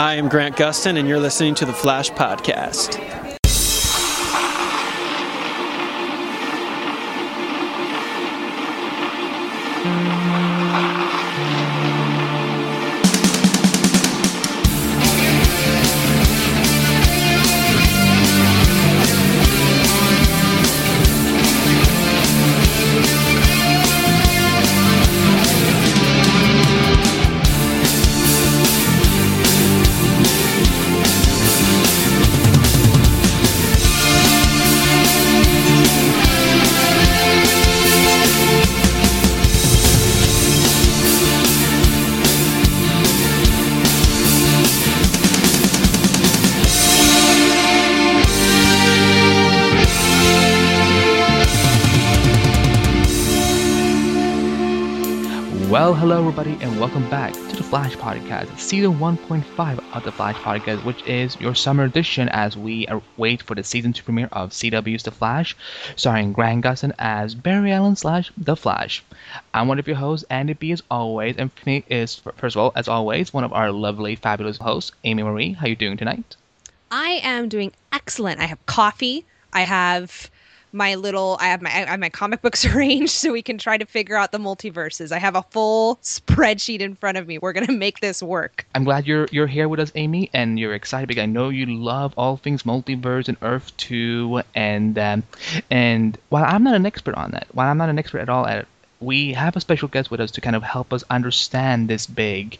I am Grant Gustin, and you're listening to the Flash Podcast. Well, welcome back to the Flash Podcast, season 1.5 of the Flash Podcast, which is your summer edition as we wait for the season 2 premiere of CW's The Flash, starring Grant Gustin as Barry Allen slash The Flash. I'm one of your hosts, Andy B, as always, and me is, first of all, as always, one of our lovely, fabulous hosts, Amy Marie. How you doing tonight? I am doing excellent. I have coffee. I have my little I have my I have my comic books arranged so we can try to figure out the multiverses. I have a full spreadsheet in front of me. We're gonna make this work. I'm glad you're you're here with us, Amy, and you're excited because I know you love all things multiverse and Earth Two, and um, and while I'm not an expert on that, while I'm not an expert at all at it, we have a special guest with us to kind of help us understand this big.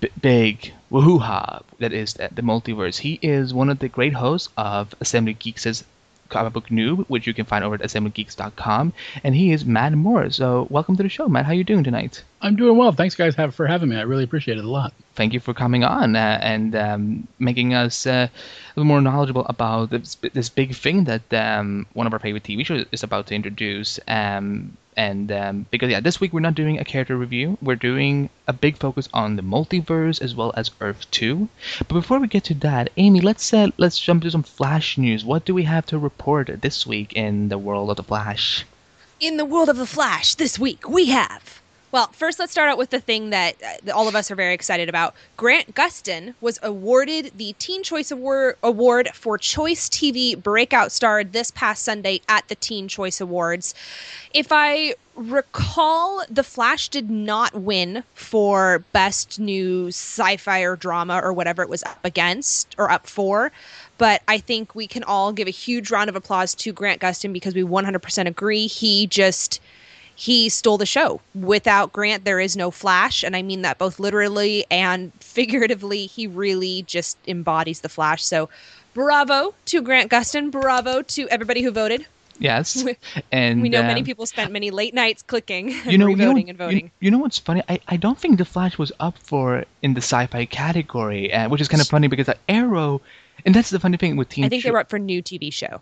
B- big woohoo that is the multiverse. He is one of the great hosts of Assembly Geeks' comic book noob, which you can find over at assemblygeeks.com, and he is Matt Moore. So welcome to the show, Matt. How are you doing tonight? I'm doing well. Thanks, guys, have, for having me. I really appreciate it a lot. Thank you for coming on uh, and um, making us uh, a little more knowledgeable about this, this big thing that um, one of our favorite TV shows is about to introduce. Um, and um, because yeah, this week we're not doing a character review. We're doing a big focus on the multiverse as well as Earth Two. But before we get to that, Amy, let's uh, let's jump to some Flash news. What do we have to report this week in the world of the Flash? In the world of the Flash, this week we have well, first, let's start out with the thing that uh, all of us are very excited about. Grant Gustin was awarded the Teen Choice Award, Award for Choice TV Breakout Star this past Sunday at the Teen Choice Awards. If I recall, The Flash did not win for Best New Sci Fi or Drama or whatever it was up against or up for. But I think we can all give a huge round of applause to Grant Gustin because we 100% agree. He just he stole the show. Without Grant, there is no Flash. And I mean that both literally and figuratively. He really just embodies the Flash. So bravo to Grant Gustin. Bravo to everybody who voted. Yes. And we know many um, people spent many late nights clicking and you know, voting you know, and voting. You, you, know what's funny? I, I don't think The Flash was up for in the sci-fi category, uh, which is kind of funny because Arrow, and that's the funny thing with Teen. I think they were up for new TV show.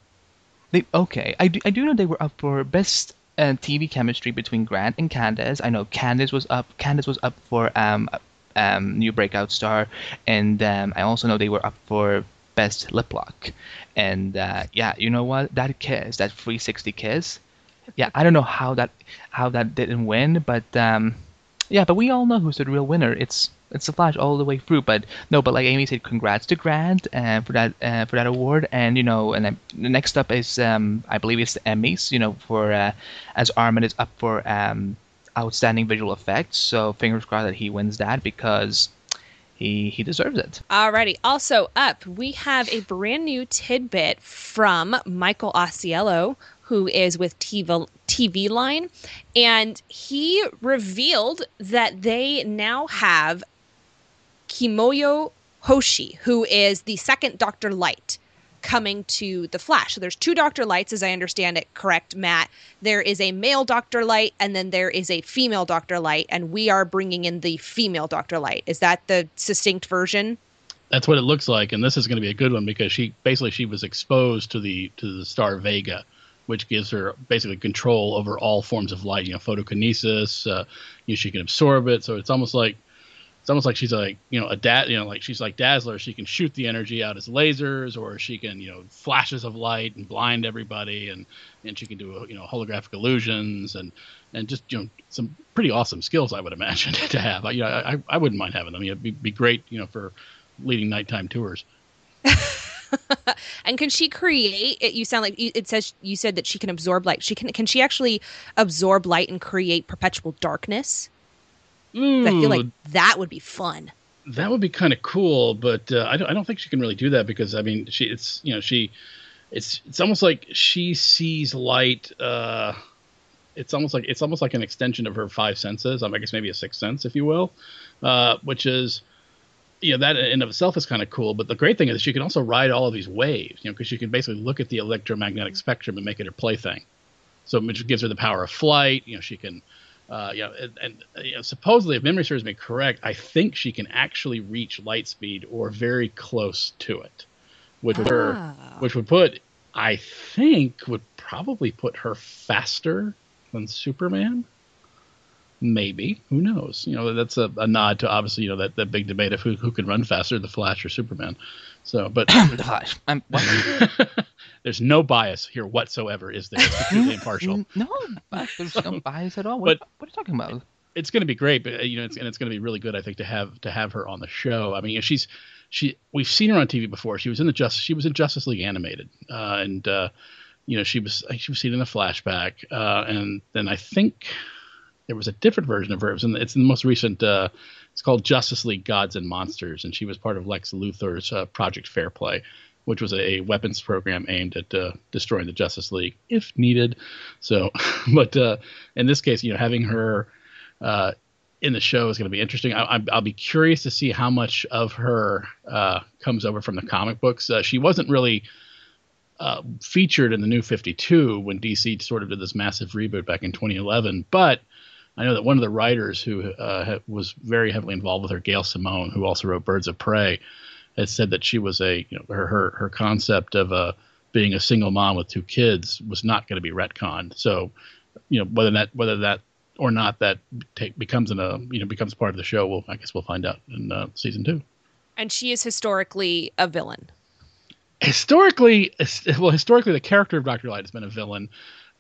They okay. I do, I do know they were up for best uh, TV chemistry between Grant and Candace. I know Candace was up. Candace was up for um, um, new breakout star, and um, I also know they were up for best lip lock. And uh, yeah, you know what? That kiss, that 360 kiss. Yeah, I don't know how that how that didn't win, but um, yeah, but we all know who's the real winner. It's it's a Flash all the way through. But no, but like Amy said, congrats to Grant uh, for that uh, for that award. And you know, and the next up is um, I believe it's the Emmys. You know, for uh, as Armen is up for um, outstanding visual effects. So fingers crossed that he wins that because he he deserves it. Alrighty. Also up, we have a brand new tidbit from Michael Ausiello, who is with TV, TV Line, and he revealed that they now have Kimiyo Hoshi, who is the second Dr. Light coming to the Flash. So there's two Dr. Lights, as I understand it, correct, Matt? There is a male Dr. Light, and then there is a female Dr. Light, and we are bringing in the female Dr. Light. Is that the succinct version? That's what it looks like, and this is going to be a good one because she basically she was exposed to the to the star Vega, which gives her basically control over all forms of light. You know, photokinesis. Uh, you know, she can absorb it, so it's almost like it's almost like she's like you know a dad you know like she's like Dazzler. She can shoot the energy out as lasers, or she can you know flashes of light and blind everybody, and and she can do you know holographic illusions and and just you know some pretty awesome skills I would imagine to have. You know, I I wouldn't mind having them. It'd be, be great you know for leading nighttime tours. and can she create it you sound like it says you said that she can absorb light she can can she actually absorb light and create perpetual darkness Ooh, i feel like that would be fun. That would be kind of cool but uh, I, don't, I don't think she can really do that because i mean she it's you know she it's it's almost like she sees light uh it's almost like it's almost like an extension of her five senses um, i guess maybe a sixth sense if you will uh which is you know that in of itself is kind of cool but the great thing is she can also ride all of these waves you know because she can basically look at the electromagnetic spectrum and make it her plaything. So which gives her the power of flight you know she can uh, you know, and, and you know, supposedly, if memory serves me correct, I think she can actually reach light speed or very close to it, which would, her, Ah. which would put, I think, would probably put her faster than Superman. Maybe who knows? You know, that's a, a nod to obviously you know that, that big debate of who who can run faster, the Flash or Superman. So, but the Flash. I'm, what? there's no bias here whatsoever. Is there? It's completely impartial. No, there's no bias at all. What, But- what are you talking about? it's going to be great, but uh, you know, it's, and it's going to be really good, I think, to have to have her on the show. I mean, she's she we've seen her on TV before. She was in the just she was in Justice League animated, uh, and uh, you know, she was she was seen in a flashback, uh, and then I think there was a different version of her. It in it's in the most recent. It's called Justice League Gods and Monsters, and she was part of Lex Luthor's uh, Project Fair Play, which was a, weapons program aimed at uh, destroying the Justice League if needed. So, but uh, in this case, you know, having her uh, in the show is going to be interesting. I, I, I'll be curious to see how much of her uh, comes over from the comic books. Uh, she wasn't really featured in the New 52 when DC sort of did this massive reboot back in 2011, but I know that one of the writers who uh, was very heavily involved with her, Gail Simone, who also wrote Birds of Prey, had said that she was a you know her her, her concept of uh, being a single mom with two kids was not going to be retconned. So you know whether that whether that or not that take, becomes in a you know becomes part of the show. Well, I guess we'll find out in uh, season two. and she is historically a villain Historically, well, historically, the character of Doctor Light has been a villain.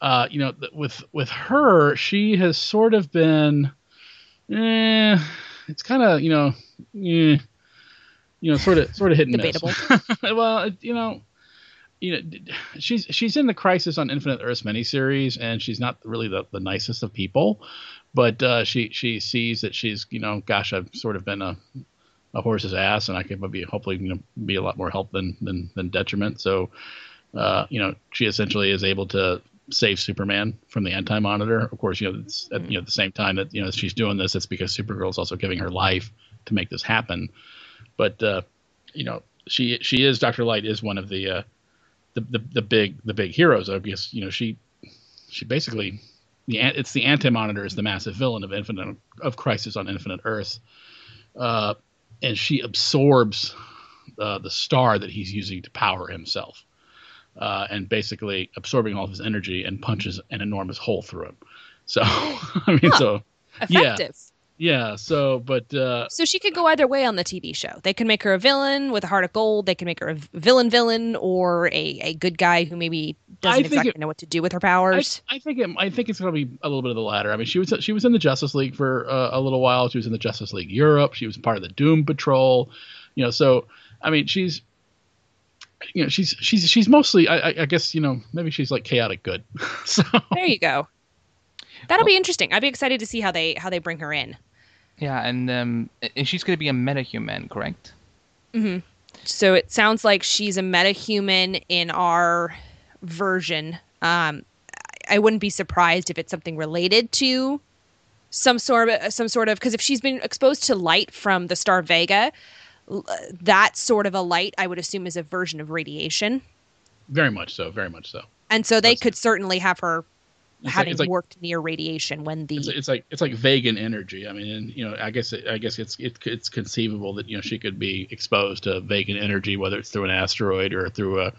Uh, you know, with with her, she has sort of been, eh, it's kind of you know, eh, you know, sort of sort of hit and Debatable. well, you know, you know, she's she's in the Crisis on Infinite Earths miniseries, and she's not really the, the nicest of people, but uh, she she sees that she's you know, gosh, I've sort of been a a horse's ass, and I could maybe hopefully you know be a lot more help than than than detriment. So, uh, you know, she essentially is able to save Superman from the anti monitor. Of course, you know, it's at, you know the same time that you know she's doing this, it's because Supergirl is also giving her life to make this happen. But uh, you know, she she is Doctor Light is one of the uh, the, the the big the big heroes. I guess you know she she basically the it's the anti monitor is the massive villain of Infinite of Crisis on Infinite Earth. Uh, and she absorbs uh, the star that he's using to power himself, uh, and basically absorbing all of his energy and punches an enormous hole through him. So, I mean, Huh. so Yeah. effective yeah, so but uh, so she could go either way on the tv show they can make her a villain with a heart of gold they can make her a villain villain or a, a good guy who maybe doesn't I think exactly it- know what to do with her I, powers I think it, I think it's going to be a little bit of the latter. I mean, she was she was in the Justice League for uh, a little while. She was in the Justice League Europe. She was part of the Doom Patrol. You know, so I mean, she's you know she's she's she's mostly I, I- I guess you know maybe she's like chaotic good. so there you go that'll be interesting i'd be excited to see how they how they bring her in Yeah, and um, and she's gonna be a metahuman, correct? Hmm. So it sounds like she's a metahuman in our version. Um, I wouldn't be surprised if it's something related to some sort of some sort of because if she's been exposed to light from the star Vega, l- Uh, that sort of a light I would assume is a version of radiation, very much so, very much so. and so they That's- could certainly have her It's having it's like worked near radiation when the it's, it's like it's like vegan energy. I mean, and, you know, I guess it, I guess it's it, it's conceivable that you know she could be exposed to vegan energy, whether it's through an asteroid or through a,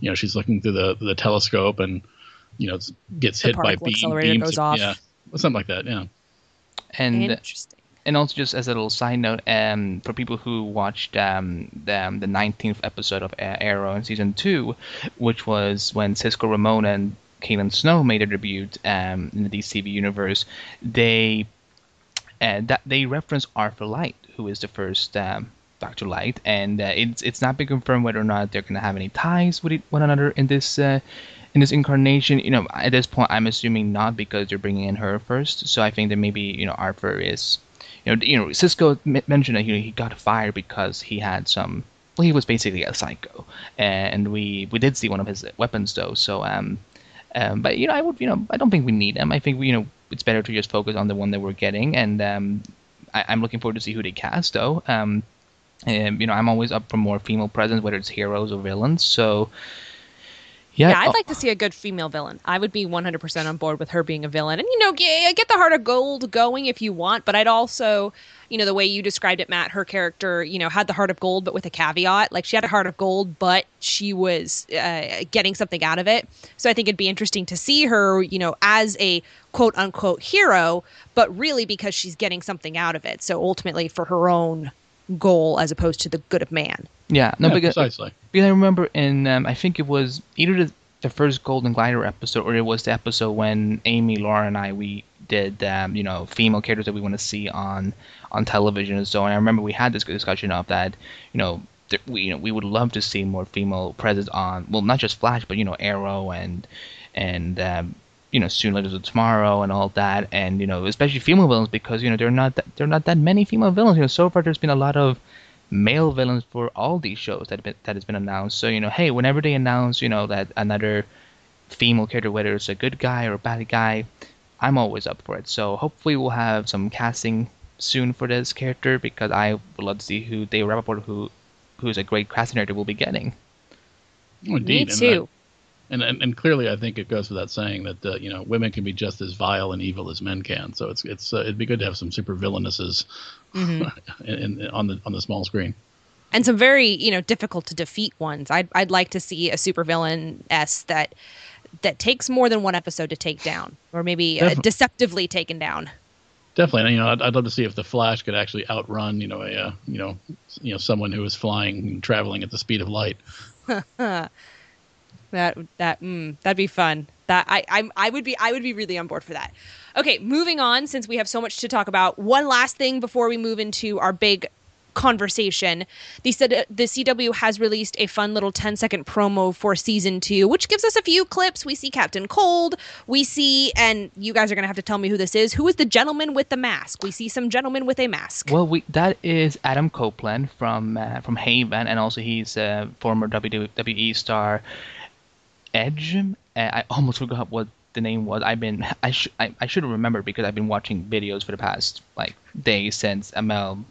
you know, she's looking through the the telescope and you know gets The hit by beam, beams. goes of- off. Yeah, something like that. Yeah. And interesting. And also just as a little side note, um, for people who watched um, the um, the 19th episode of Arrow in season two, which was when Cisco Ramona and Caitlin Snow made a debut um, in the DCV universe, they uh, that they reference Arthur Light, who is the first um, Doctor Light, and uh, it's it's not been confirmed whether or not they're gonna have any ties with one another in this uh, in this incarnation. You know, at this point, I'm assuming not because they're bringing in her first. So I think that maybe you know Arthur is, you know, you know Cisco mentioned that you know, he got fired because he had some. Well, he was basically a psycho, and we we did see one of his weapons though. So um, um, but you know, I would you know I don't think we need them. I think you know it's better to just focus on the one that we're getting, and um, I, am looking forward to see who they cast though. Um, and, you know, I'm always up for more female presence, whether it's heroes or villains. So, yeah, yeah I'd oh. like to see a good female villain. I would be 100% on board with her being a villain. And, you know, get the Heart of Gold going if you want, but I'd also, you know, the way you described it, Matt, her character, you know, had the Heart of Gold, but with a caveat. Like, she had a Heart of Gold, but she was uh, getting something out of it. So I think it'd be interesting to see her, you know, as a quote unquote hero, but really because she's getting something out of it. So ultimately for her own goal as opposed to the good of man. Yeah, no, yeah, because, precisely. Because I remember in um, I think it was either the, the first Golden Glider episode or it was the episode when Amy, Laura, and I we did um, you know female characters that we want to see on on television and so on. I remember we had this discussion of that you know we you know we would love to see more female presence on well not just Flash but you know Arrow and and um, you know soon later tomorrow and all that. And you know especially female villains because you know they're not that, there are not that many female villains. You know so far there's been a lot of male villains for all these shows that have been, that has been announced. So you know hey whenever they announce you know that another female character whether it's a good guy or a bad guy i'm always up for it. So hopefully we'll have some casting soon for this character because i would love to see who Dave Rapaport who who's a great casting director will be getting. Oh, indeed. Me too and, and, and clearly, I think it goes without saying that uh, you know women can be just as vile and evil as men can. So it's it's uh, it'd be good to have some super villainesses mm-hmm. in, in, on the on the small screen. And some very you know difficult to defeat ones. I'd I'd like to see a super villain s that that takes more than one episode to take down, or maybe uh, deceptively taken down. Definitely, and, you know, I'd, I'd, love to see if the Flash could actually outrun, you know, a, uh, you know, you know, someone who is flying traveling at the speed of light. That that mm, that'd be fun. That I I I would be I would be really on board for that. Okay, moving on since we have so much to talk about. One last thing before we move into our big conversation. The, the CW has released a fun little 10 second promo for season two, which gives us a few clips. We see Captain Cold. We see, and you guys are going to have to tell me who this is. Who is the gentleman with the mask? We see some gentleman with a mask. Well, we that is Adam Copeland from uh, from Haven, and also he's a former WWE star. Edge. I almost forgot what the name was. I've been I should I, I should have remembered because I've been watching videos for the past like days since Amell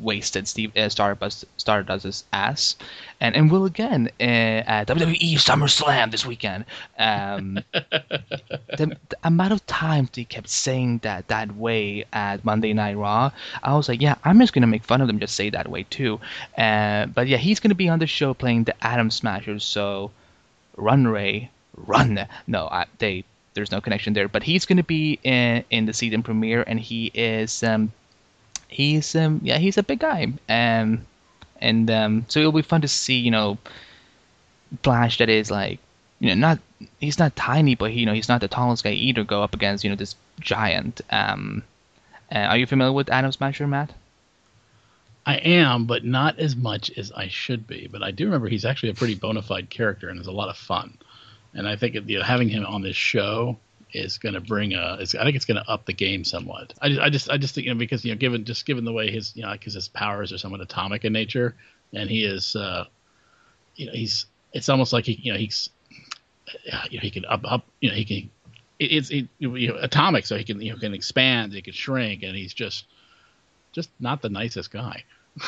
wasted Steve uh, Stardust Stardust's ass, and and will again uh, at WWE SummerSlam this weekend. Um, the, the, amount of times he kept saying that that way at Monday Night Raw, I was like, yeah, I'm just gonna make fun of them, just say that way too. Uh, but yeah, he's gonna be on the show playing the Atom Smashers, so Run Ray, run. No, I, they there's no connection there. But he's going to be in in the season premiere, and he is um he's um yeah he's a big guy, um and um so it'll be fun to see you know Flash that is like you know not he's not tiny, but he, you know he's not the tallest guy either. Go up against you know this giant. Um, uh, are you familiar with Atom Smasher, Matt? I am, but not as much as I should be. But I do remember he's actually a pretty bona fide character and is a lot of fun. And I think you know, having him on this show is going to bring a. I think it's going to up the game somewhat. I just, I just, I just think you know because you know given just given the way his you know because his powers are somewhat atomic in nature, and he is, uh, you know, he's it's almost like he you know he's, you know, he can up up you know he can. it's it, you know, atomic, so he can you know can expand, he can shrink, and he's just just not the nicest guy.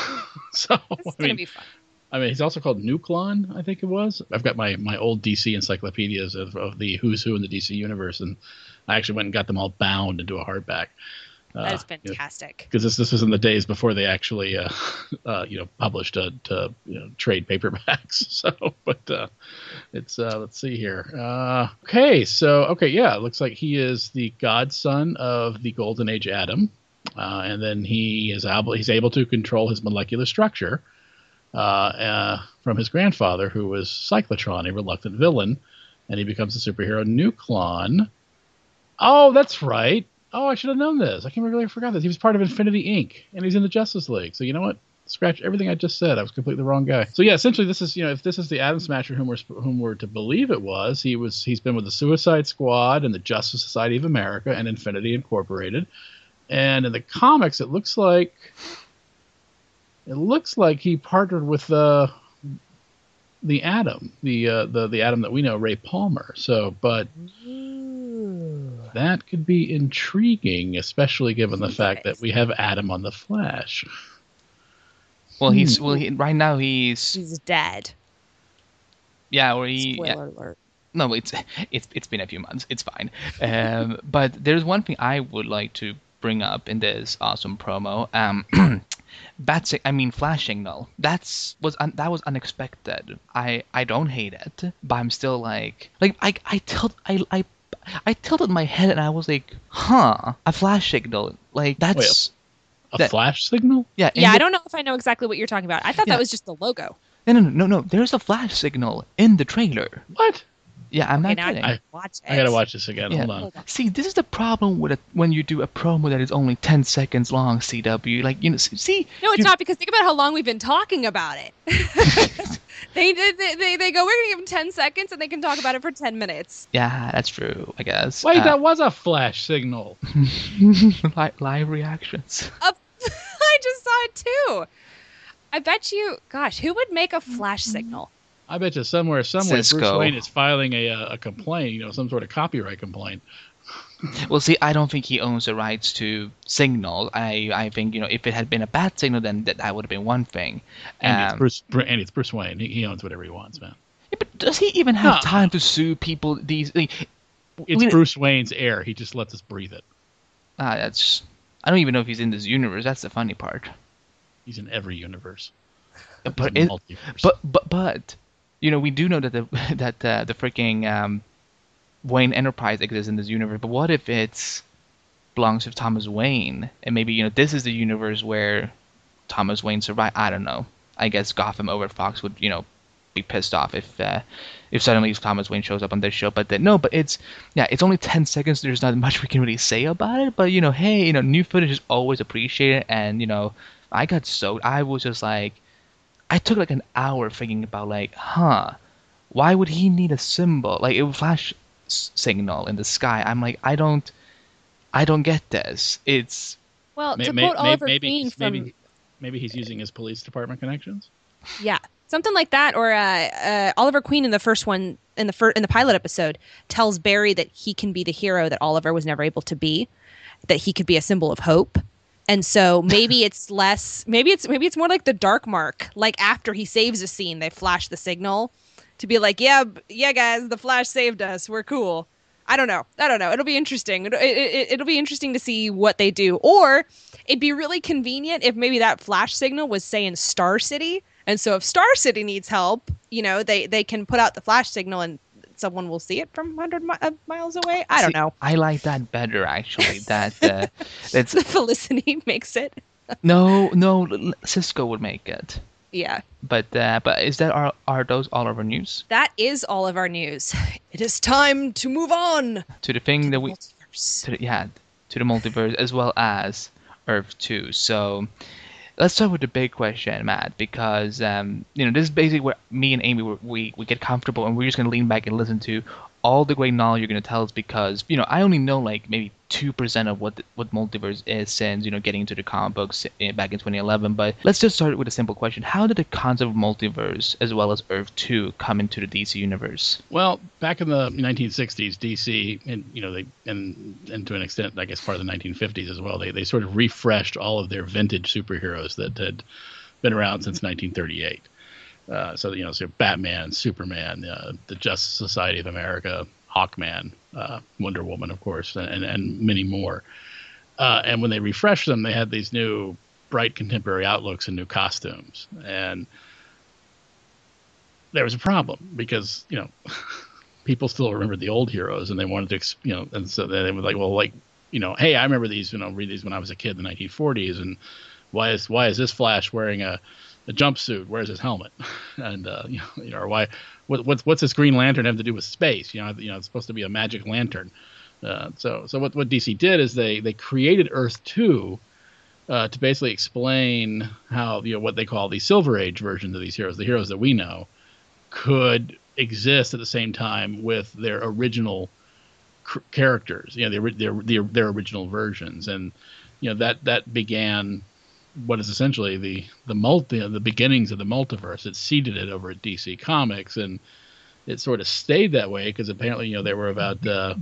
so it's I gonna mean, be fun. I mean, he's also called Nuklon, I think it was. I've got my, my old DC encyclopedias of, of the who's who in the DC universe, and I actually went and got them all bound into a hardback. Uh, That's fantastic. Because you know, this this was in the days before they actually, uh, uh, you know, published a, to you know, trade paperbacks. So, but uh, it's uh, let's see here. Uh, okay, so okay, yeah, it looks like he is the godson of the Golden Age Atom uh, and then he is able he's able to control his molecular structure uh, uh, from his grandfather, who was Cyclotron, a reluctant villain, and he becomes the superhero Nuklon. Oh, that's right. Oh, I should have known this. I can't really forgot this. He was part of Infinity Inc. and he's in the Justice League. So you know what? Scratch everything I just said. I was completely the wrong guy. So yeah, essentially, this is you know if this is the Atom Smasher whom we're whom we're to believe it was, he was he's been with the Suicide Squad and the Justice Society of America and Infinity Incorporated, and in the comics it looks like it looks like he partnered with the the Atom, the uh, the the Atom that we know, Ray Palmer. So, but that could be intriguing, especially given the fact that we have Atom on the Flash. Well, he's well he, right now he's He's dead. yeah, or he yeah, alert. no, it's it's it's been a few months. It's fine. Um, but there's one thing I would like to bring up in this awesome promo. Um, bat sig- I mean flash signal. That's was un- that was unexpected. I I don't hate it, but I'm still like like I I tilt I I. I tilted my head and I was like, "Huh, a flash signal? Like that's A That- Flash signal? yeah." Yeah, the- I don't know if I know exactly what you're talking about. I thought Yeah. that was just the logo. No, no, no, no, no. There's a flash signal in the trailer. What? Yeah, I'm Okay, not now I kidding. watch it. I gotta watch this again. Yeah. Hold on. Hold on. See, this is the problem with a, when you do a promo that is only 10 seconds long, CW. Like, you know, see? No, it's you- not because think about how long we've been talking about it. they. They, they, they go. We're gonna give them ten seconds, and they can talk about it for ten minutes. Yeah, that's true, I guess. Wait, Uh, that was a Flash signal. li- live reactions. Uh, I just saw it too. I bet you. Gosh, who would make a flash signal? I bet you somewhere, somewhere, Bruce Wayne is filing a a complaint. You know, some sort of copyright complaint. Well, see, I don't think he owns the rights to Signal. I, I think, you know, if it had been a bad signal, then that, that would have been one thing. And it's Um, Bruce. And it's Bruce Wayne. He, he owns whatever he wants, man. yeah, but does he even have No. time to sue people? These, like, It's we- Bruce Wayne's air. He just lets us breathe it. ah, that's. I don't even know if he's in this universe. That's the funny part. He's in every universe. But it. But but but you know we do know that the that uh, the freaking um, Wayne Enterprise exists in this universe. But what if it's belongs to Thomas Wayne and maybe you know this is the universe where Thomas Wayne survived? I don't know. I guess Gotham over Fox would you know be pissed off if uh, if suddenly Thomas Wayne shows up on this show. But then, no, but it's yeah, it's only ten seconds. There's not much we can really say about it. But you know, hey, you know, new footage is always appreciated, and you know, I got soaked. I was just like. I took like an hour thinking about like, huh, why would he need a symbol? Like it would flash s- signal in the sky. I'm like, I don't, I don't get this. It's Well, May- to may- quote may- Oliver maybe, Queen he's- from maybe maybe he's using his police department connections. yeah, something like that, or uh, uh, Oliver Queen in the first one in the fir- in the pilot episode tells Barry that he can be the hero that Oliver was never able to be, that he could be a symbol of hope. And so maybe it's less maybe it's maybe it's more like the dark mark. Like after he saves a scene, they flash the signal to be like, "Yeah, yeah guys, the flash saved us. We're cool." I don't know. I don't know. It'll be interesting. It, it, it, it'll be interesting to see what they do. Or it'd be really convenient if maybe that flash signal was saying Star City. And so if Star City needs help, you know, they, they can put out the flash signal and someone will see it from 100 mi- uh, miles away. I don't see, know. I like that better actually. That uh, that's The Felicity makes it. no, no. Cisco would make it. Yeah. But uh, but is that are are those all of our news That is all of our news. It is time to move on. to the thing that we Multiverse. to the, yeah to the multiverse as well as Earth 2. So let's start with the big question, Matt, because um, you know this is basically where me and Amy we we, get comfortable and we're just gonna lean back and listen to all the great knowledge you're gonna tell us because you know I only know like maybe two percent of what what multiverse is since you know getting into the comic books eh, back in 2011. But let's just start with a simple question: How did the concept of multiverse as well as Earth 2 come into the DC universe? Well, back in the 1960s, DC, and you know, they and and to an extent, I guess part of the 1950s as well, they they sort of refreshed all of their vintage superheroes that had been around since 1938. Uh, so you know, so Batman, Superman, uh, the Justice Society of America, Hawkman, uh, Wonder Woman, of course, and and many more. Uh, and when they refreshed them, they had these new bright contemporary outlooks and new costumes. And there was a problem because you know people still remembered the old heroes and they wanted to you know and so they were like well like you know, hey, I remember these, you know, read these when I was a kid in the 1940s, and why is why is this Flash wearing a, a jumpsuit? Where's his helmet? and uh, you know, or why what, what's what's this Green Lantern have to do with space? You know, you know, it's supposed to be a magic lantern. Uh, so so what what DC did is they they created Earth two. Uh, to basically explain how you know what they call the Silver Age versions of these heroes, the heroes that we know, could exist at the same time with their original characters, you know, their, their their their original versions, and you know that that began what is essentially the the multi the beginnings of the multiverse. It seeded it over at DC Comics, and it sort of stayed that way because apparently you know there were about uh,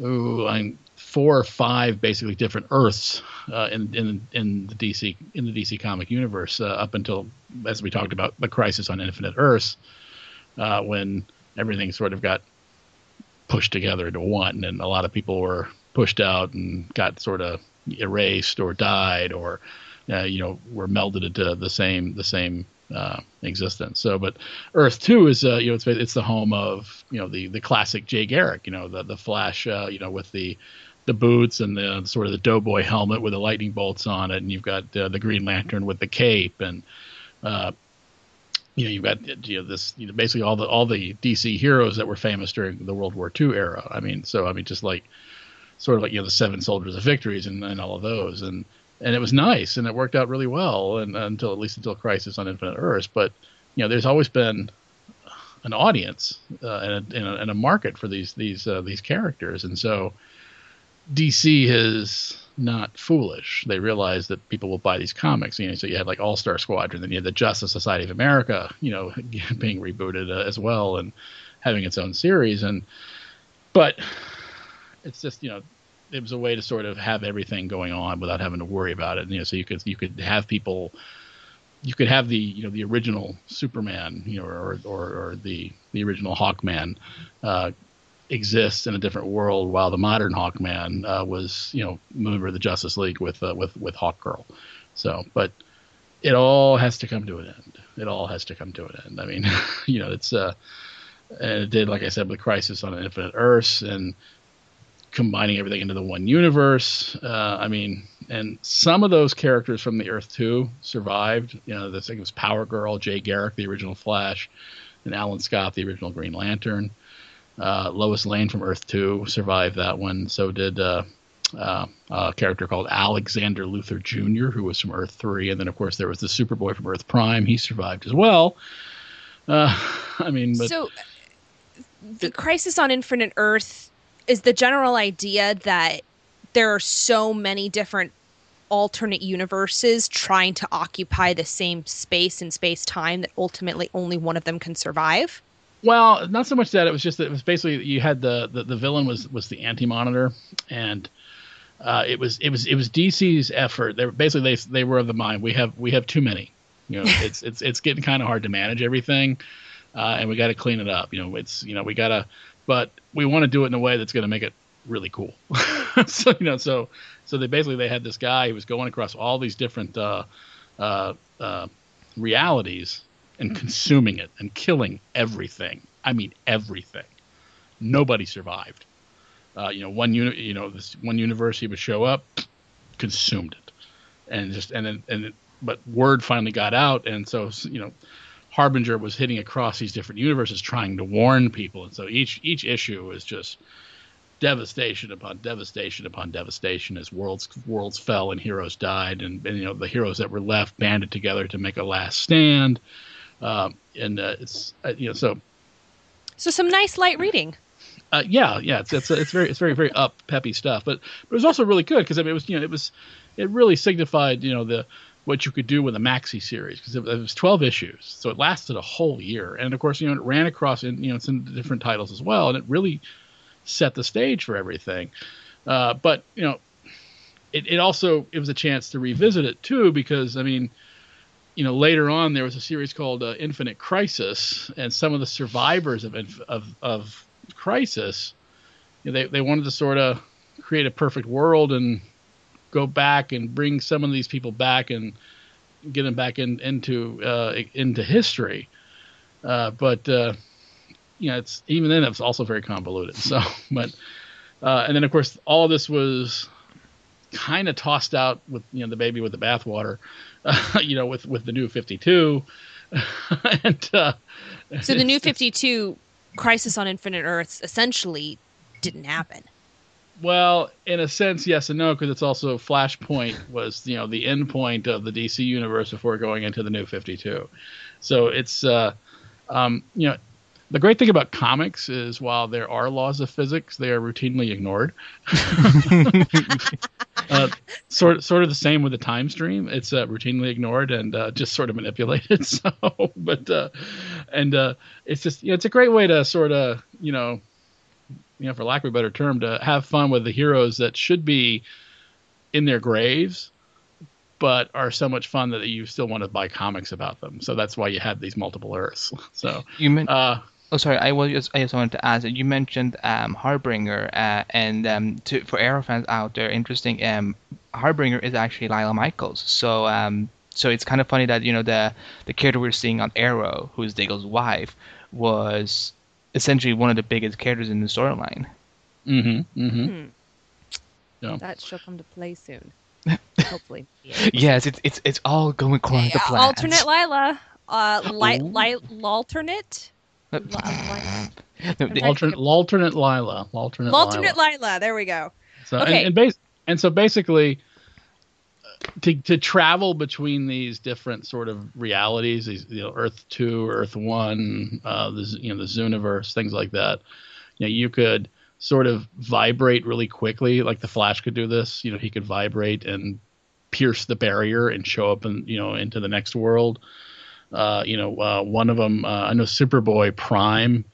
ooh, I'm four or five basically different Earths uh, in in in the DC in the DC comic universe uh, up until as we talked about the Crisis on Infinite Earths, uh, when everything sort of got pushed together into one, and a lot of people were pushed out and got sort of erased or died or uh, you know were melded into the same the same uh, existence. So, but Earth Two is uh, you know it's it's the home of you know the the classic Jay Garrick, you know the the Flash, uh, you know with the the boots and the sort of the doughboy helmet with the lightning bolts on it, and you've got uh, the Green Lantern with the cape, and uh, you know you've got you know this you know basically all the all the DC heroes that were famous during the World War II era. I mean, so I mean just like sort of like you know the Seven Soldiers of Victories and, and all of those, and and it was nice and it worked out really well and until at least until Crisis on Infinite Earths. But you know, there's always been an audience uh, and, a, and, a, and, a, market for these these uh, these characters, and so DC is not foolish. They realize that people will buy these comics. You know, so you had like All Star Squadron, then you had the Justice Society of America, you know, being rebooted uh, as well and having its own series. And but it's just you know it was a way to sort of have everything going on without having to worry about it. And, You know, so you could you could have people, you could have the you know the original Superman, you know, or or, or the the original Hawkman, uh, exists in a different world while the modern Hawkman uh, was you know member of the Justice League with uh, with with Hawkgirl. So, but it all has to come to an end. It all has to come to an end. I mean, you know, it's uh, and it did like I said with Crisis on Infinite Earths and combining everything into the one universe. Uh, I mean, and some of those characters from the Earth 2 survived. You know, this thing was Power Girl, Jay Garrick, the original Flash, and Alan Scott, the original Green Lantern. Uh, Lois Lane from Earth 2 survived that one. So did uh, uh, a character called Alexander Luthor Jr., who was from Earth 3. And then, of course, there was the Superboy from Earth Prime. He survived as well. Uh, I mean, but. So, the Crisis on Infinite Earth is the general idea that there are so many different alternate universes trying to occupy the same space and space time that ultimately only one of them can survive. Well, not so much that it was just that it was basically you had the the, the villain was was the anti monitor and uh, it was it was it was DC's effort. They were basically they they were of the mind we have we have too many. You know, it's it's it's getting kind of hard to manage everything, uh, and we got to clean it up. You know, it's you know we got to but we want to do it in a way that's going to make it really cool. so you know, so so they basically they had this guy who was going across all these different uh, uh, uh, realities and consuming it and killing everything. I mean everything. Nobody survived. Uh, you know, one unit, you know, this one universe he would show up, consumed it, and just and then and it, but word finally got out, and so you know Harbinger was hitting across these different universes, trying to warn people, and so each each issue was just devastation upon devastation upon devastation as worlds worlds fell and heroes died, and, and you know the heroes that were left banded together to make a last stand, um, and uh, it's uh, you know so. So some nice light reading. Uh, yeah, yeah, it's it's it's very it's very very up peppy stuff, but, but it was also really good because I mean it was you know it was it really signified you know the what you could do with a maxi series because it, it, was 12 issues, so it lasted a whole year. And of course, you know, it ran across in you know in different titles as well, and it really set the stage for everything. Uh, but you know, it, it also it was a chance to revisit it too because I mean, you know, later on there was a series called uh, Infinite Crisis, and some of the survivors of of of Crisis, you know, they they wanted to sort of create a perfect world and go back and bring some of these people back and get them back in, into uh, into history. Uh, but uh, you know, it's even then it's also very convoluted. So, but uh, and then of course all of this was kind of tossed out with you know the baby with the bathwater, uh, you know with with the new Fifty Two, and uh, So the new 52 Crisis on Infinite Earths essentially didn't happen. Well, in a sense, yes and no, because it's also Flashpoint was you know the end point of the DC universe before going into the New Fifty Two. So it's uh, um, you know the great thing about comics is while there are laws of physics, they are routinely ignored. uh, sort sort of the same with the time stream. It's uh, routinely ignored and uh, just sort of manipulated. So, but uh, and uh, it's just you know, it's a great way to sort of you know you know, for lack of a better term, to have fun with the heroes that should be in their graves, but are so much fun that you still want to buy comics about them. So that's why you have these multiple Earths. So You meant. uh, Oh, sorry. I was just I just wanted to ask. You mentioned um, Harbinger, uh, and um, to, for Arrow fans out there, interesting. Um, Harbinger is actually Lyla Michaels. So um, so it's kind of funny that you know the the character we're seeing on Arrow, who's Diggle's wife, was essentially one of the biggest characters in the storyline. hmm hmm Hmm. Yeah. That shall come to play soon. Hopefully. Yes, it's it's it's all going according to Yeah, plan. alternate Lyla. Uh, li- Ooh. li- alternate? Li- li- alternate alternate Lyla, alternate alternate Lyla. Lyla. There we go. So Okay. and, and, bas- and so basically, uh, to to travel between these different sort of realities, these you know Earth two, Earth one, uh, the you know the Zooniverse, things like that. You know, you could sort of vibrate really quickly, like the Flash could do this. You know, he could vibrate and pierce the barrier and show up and you know into the next world. Uh, you know, uh, one of them, uh, I know Superboy Prime.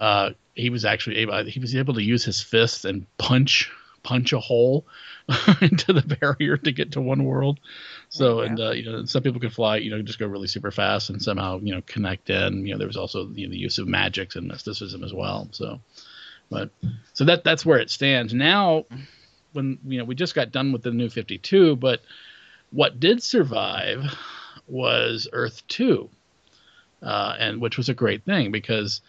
Uh, he was actually able, he was able to use his fists and punch punch a hole into the barrier to get to one world. So Yeah. and uh, you know some people could fly, you know, just go really super fast and somehow you know connect in. You know, there was also you know, the use of magics and mysticism as well. So, but so that that's where it stands now. When you know we just got done with the new Fifty Two, but what did survive was Earth Two, uh, and which was a great thing because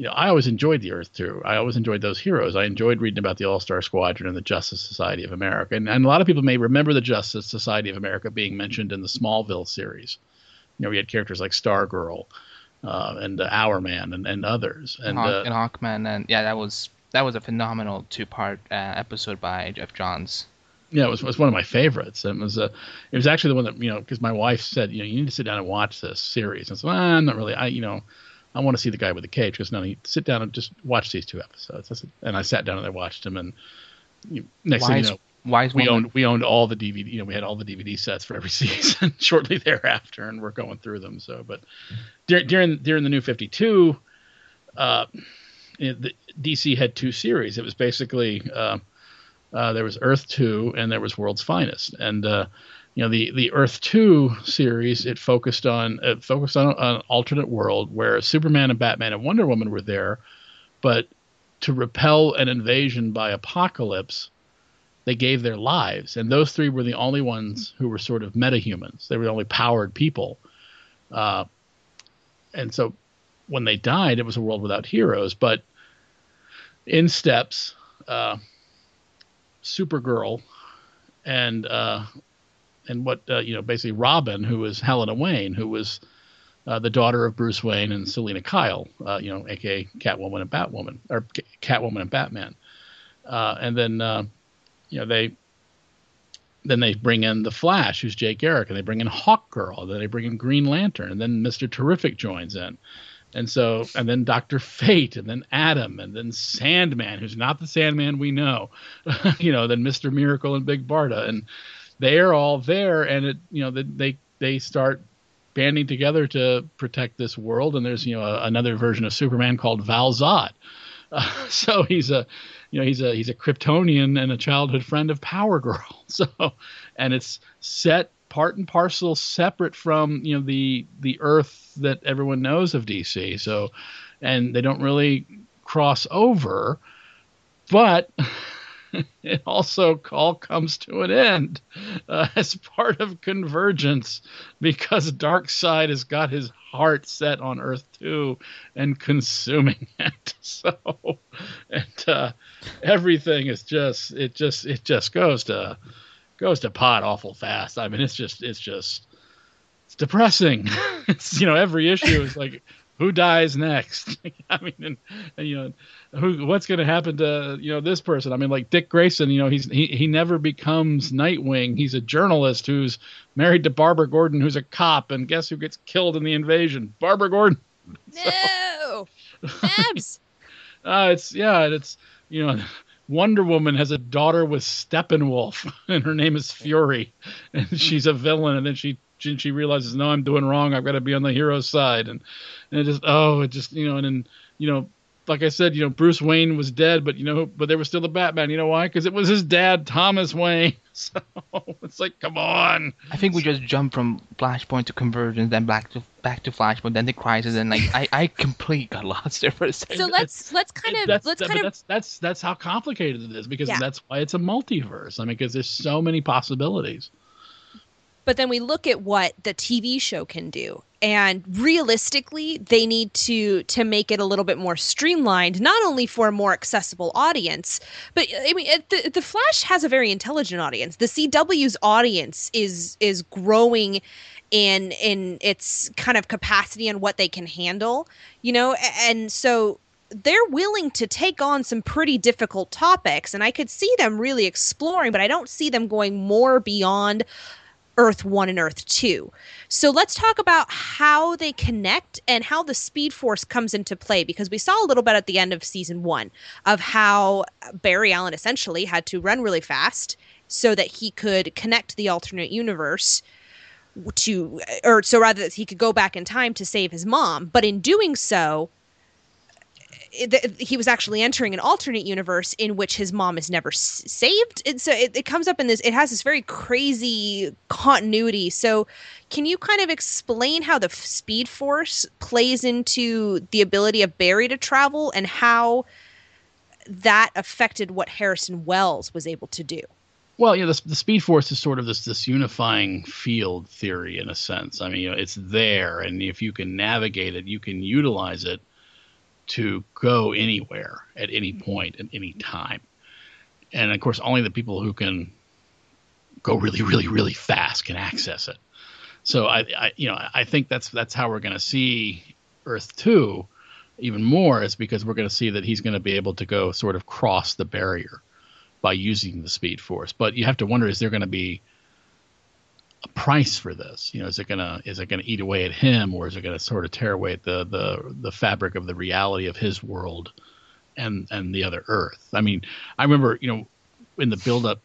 you know, I always enjoyed the Earth too. I always enjoyed those heroes. I enjoyed reading about the All Star Squadron and the Justice Society of America. And, and a lot of people may remember the Justice Society of America being mentioned in the Smallville series. You know, we had characters like Stargirl uh, and uh, Hour Man and, and others. And Hawk, uh, and Hawkman, and yeah, that was that was a phenomenal two-part uh, episode by Geoff Johns. yeah, it was, it was one of my favorites. It was uh, it was actually the one that you know because my wife said you know you need to sit down and watch this series. And so I'm not really. I you know I want to see the guy with the cage because no, you sit down and just watch these two episodes. I said, and I sat down and I watched them. And you, next thing you know, wise we owned we owned all the DVD. You know, we had all the DVD sets for every season shortly thereafter, and we're going through them. So, but dur- during during the new Fifty Two, uh, the, DC had two series. It was basically uh, uh, there was Earth Two and there was World's Finest, and uh, you know the the Earth Two series it focused on it focused on an alternate world where Superman and Batman and Wonder Woman were there, but to repel an invasion by Apokolips they gave their lives, and those three were the only ones who were sort of metahumans. They were the only powered people, uh, and so when they died, it was a world without heroes. But in steps, uh, Supergirl, and uh, and what uh, you know, basically Robin, who was Helena Wayne, who was uh, the daughter of Bruce Wayne and Selina Kyle, uh, you know, aka Catwoman and Batwoman, or C- Catwoman and Batman, uh, and then uh, you know they then they bring in the Flash, who's Jay Garrick, and they bring in Hawkgirl, then they bring in Green Lantern, and then Mister Terrific joins in, and so and then Doctor Fate, and then Adam, and then Sandman, who's not the Sandman we know, you know, then Mister Miracle and Big Barda, and they are all there, and it you know they they start banding together to protect this world, and there's you know a, another version of Superman called Val Zod, uh, so he's a you know he's a he's a Kryptonian and a childhood friend of Power Girl. So, and it's set part and parcel separate from you know the the Earth that everyone knows of DC. So, and they don't really cross over, but it also all comes to an end uh, as part of convergence because Darkseid has got his heart set on Earth 2 and consuming it. So, and uh, everything is just it just it just goes to goes to pot awful fast. I mean, it's just it's just it's depressing. it's you know every issue is like who dies next. I mean, and, and, you know who what's going to happen to you know this person. I mean, like Dick Grayson. You know, he's he he never becomes Nightwing. He's a journalist who's married to Barbara Gordon, who's a cop, and guess who gets killed in the invasion? Barbara Gordon. No, Babs. uh, it's yeah, it's you know. Wonder Woman has a daughter with Steppenwolf, and her name is Fury, and she's a villain. And then she she, she realizes, no, I'm doing wrong. I've got to be on the hero's side, and and it just oh, it just you know, and then you know, like I said, you know, Bruce Wayne was dead, but you know, but there was still the Batman. You know why? Because it was his dad, Thomas Wayne. So it's like, come on. I think we just jumped from Flashpoint to Convergence, then back to back to Flashpoint, then the Crisis, and like I, I completely got lost there for a second. So let's let's kind of that's, let's that- kind of that's that's that's how complicated it is because Yeah. that's why it's a multiverse. I mean, because there's so many possibilities. But then we look at what the TV show can do. And realistically, they need to to make it a little bit more streamlined, not only for a more accessible audience, but I mean, it, the the Flash has a very intelligent audience. The CW's audience is is growing in in its kind of capacity and what they can handle, you know, and so they're willing to take on some pretty difficult topics and I could see them really exploring, but I don't see them going more beyond Earth 1 and Earth 2. So let's talk about how they connect and how the Speed Force comes into play because we saw a little bit at the end of season 1 of how Barry Allen essentially had to run really fast so that he could connect the alternate universe to or so rather that he could go back in time to save his mom, but in doing so he was actually entering an alternate universe in which his mom is never s- saved. And so it, it comes up in this, it has this very crazy continuity. So, can you kind of explain how the f- Speed Force plays into the ability of Barry to travel and how that affected what Harrison Wells was able to do? Well, yeah, the, the Speed Force is sort of this this unifying field theory in a sense. I mean, you know, it's there, and if you can navigate it, you can utilize it to go anywhere at any mm-hmm. point at any time. And of course, only the people who can go really, really, really fast can access it. So I, I you know, I think that's that's how we're going to see Earth Two even more is because we're going to see that he's going to be able to go sort of cross the barrier by using the speed force. But you have to wonder: is there going to be a price for this? You know, is it gonna is it gonna eat away at him, or is it going to sort of tear away at the the the fabric of the reality of his world and and the other Earth? I mean, I remember you know in the build up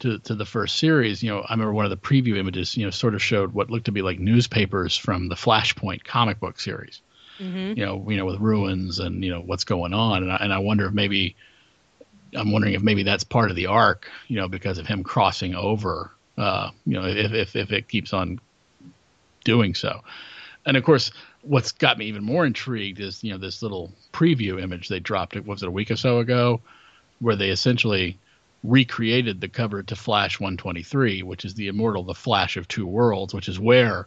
to to the first series, you know, I remember one of the preview images, you know, sort of showed what looked to be like newspapers from the Flashpoint comic book series Mm-hmm. you know, you know, with ruins and you know what's going on, and I, and I wonder if maybe, I'm wondering if maybe that's part of the arc, you know, because of him crossing over, uh, you know, if if if it keeps on doing so, and of course, what's got me even more intrigued is you know this little preview image they dropped. It was it a week or so ago, where they essentially recreated the cover to Flash 123, which is the immortal, the Flash of Two Worlds, which is where.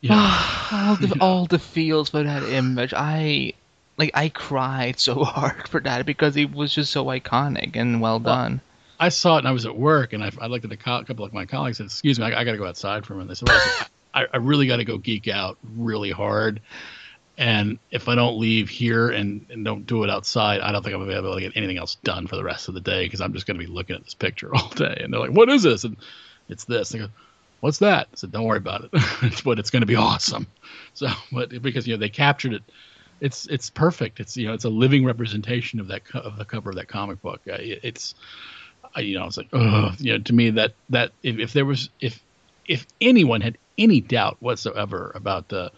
You know, all the all the feels for that image. I like I cried so hard for that because it was just so iconic and well done. I saw it and I was at work and I, I looked at a, co- couple of my colleagues and said, excuse me, I, I got to go outside for a minute. They I, I really got to go geek out really hard. And if I don't leave here and, and don't do it outside, I don't think I'm going to be able to get anything else done for the rest of the day because I'm just going to be looking at this picture all day. And they're like, what is this? And it's this. I go, what's that? I said, don't worry about it. but it's going to be awesome. So, but because, you know, they captured it. It's, it's perfect. It's, you know, it's a living representation of that, co- of the cover of that comic book. Uh, it- it's, I, you know, I was like, oh, you know, to me that that if, if there was if if anyone had any doubt whatsoever about the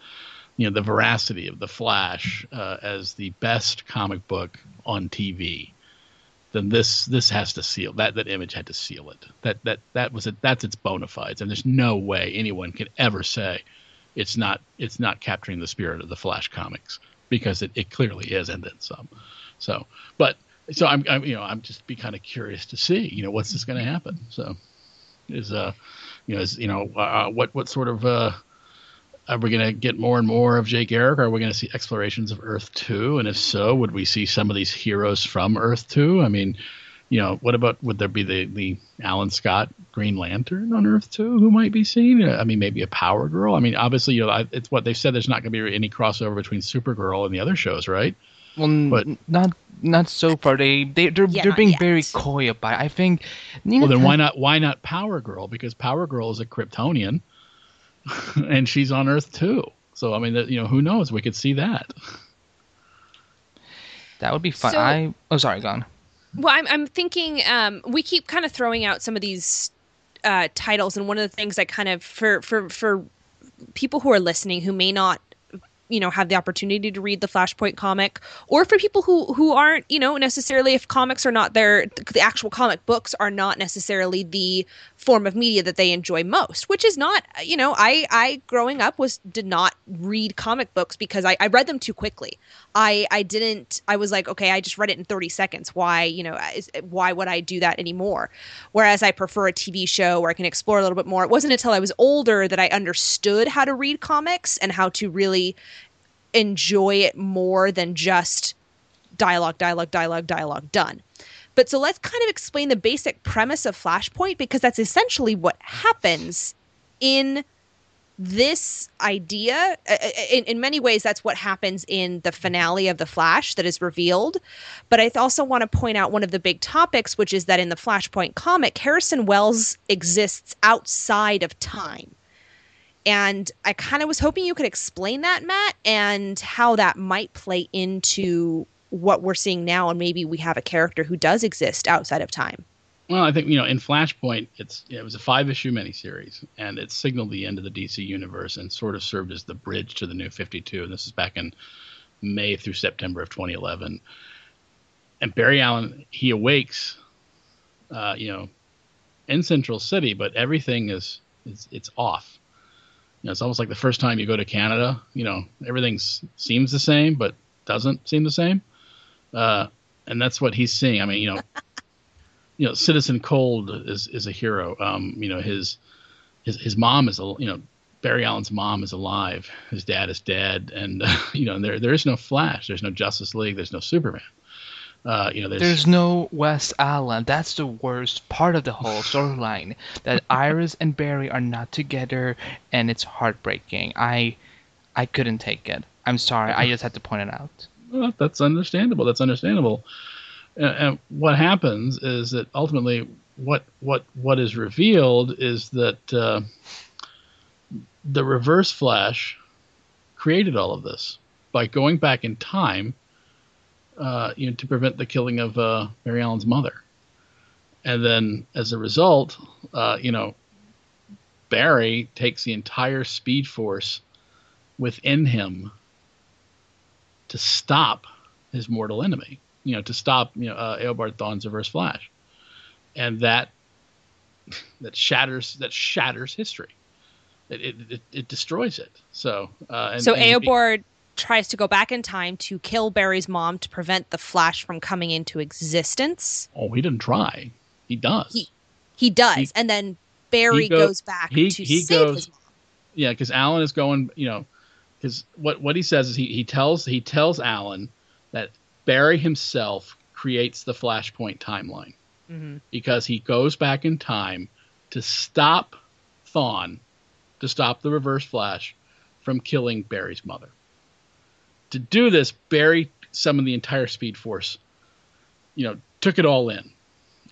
you know the veracity of the Flash uh, as the best comic book on TV, then this this has to seal that that image had to seal it. That that that was it. That's its bona fides, and there's no way anyone can ever say it's not it's not capturing the spirit of the Flash comics because it, it clearly is, and then some. So, but so I'm, I'm you know I'm just be kind of curious to see you know what's this going to happen. So is uh you know is you know uh, what what sort of uh are we going to get more and more of Jay Garrick? Are we going to see explorations of Earth 2? And if so, would we see some of these heroes from Earth 2? I mean, you know, what about would there be the the Alan Scott Green Lantern on Earth 2 who might be seen? I mean, maybe a Power Girl. I mean, obviously, you know, it's what they've said. There's not going to be any crossover between Supergirl and the other shows, right? Well, but not not so far. They they they're, yeah, they're being yet. very coy about. It. I think. Nina well, then why not why not Power Girl? Because Power Girl is a Kryptonian, and she's on Earth too. So I mean, you know, who knows? We could see that. That would be fun. So, I oh sorry, gone. Well, I'm I'm thinking um, we keep kind of throwing out some of these uh, titles, and one of the things I kind of for for for people who are listening who may not you know have the opportunity to read the flashpoint comic or for people who who aren't you know necessarily if comics are not their the actual comic books are not necessarily the form of media that they enjoy most which is not you know i i growing up was did not read comic books because i, I read them too quickly. I i didn't i was like okay i just read it in 30 seconds. Why you know is, why would i do that anymore? Whereas i prefer a tv show where i can explore a little bit more. It wasn't until i was older that i understood how to read comics and how to really enjoy it more than just dialogue dialogue dialogue dialogue done but so let's kind of explain the basic premise of Flashpoint because that's essentially what happens in this idea. In, in many ways, that's what happens in the finale of The Flash that is revealed. But I also want to point out one of the big topics, which is that in the Flashpoint comic, Harrison Wells exists outside of time. And I kind of was hoping you could explain that, Matt, and how that might play into what we're seeing now, and maybe we have a character who does exist outside of time. Well, I think you know in Flashpoint, it's it was a five issue miniseries, and it signaled the end of the DC universe and sort of served as the bridge to the New Fifty Two. And this is back in May through September of 2011. And Barry Allen he awakes, uh, you know, in Central City, but everything is, is it's off. You know, it's almost like the first time you go to Canada. You know, everything seems the same, but doesn't seem the same uh, and that's what he's seeing. I mean, you know, you know, Citizen Cold is is a hero. Um, you know, his his his mom is a you know Barry Allen's mom is alive. His dad is dead, and uh, you know there there is no Flash. There's no Justice League. There's no Superman. Uh, you know, there's, there's no Wes Allen. That's the worst part of the whole storyline. that Iris and Barry are not together, and it's heartbreaking. I I couldn't take it. I'm sorry. I just had to point it out well, that's understandable. That's understandable. And, and, what happens is that ultimately, what what what is revealed is that uh, the Reverse Flash created all of this by going back in time, uh, you know, to prevent the killing of uh, Barry Allen's mother, and then as a result, uh, you know, Barry takes the entire Speed Force within him to stop his mortal enemy. You know, to stop you know uh, Eobard Thawne's Reverse Flash, and that that shatters that shatters history. It it, it, it destroys it. So uh, and, so and Eobard tries to go back in time to kill Barry's mom to prevent the Flash from coming into existence. Oh, he didn't try. He does. He, he does, he, and then Barry goes, goes, back he, to he save goes, his mom. Yeah, because Alan is going. You know, because what what he says is he he tells he tells Alan that Barry himself creates the Flashpoint timeline mm-hmm. because he goes back in time to stop Thawne, to stop the Reverse Flash from killing Barry's mother. To do this, Barry summoned the entire Speed Force. You know, took it all in,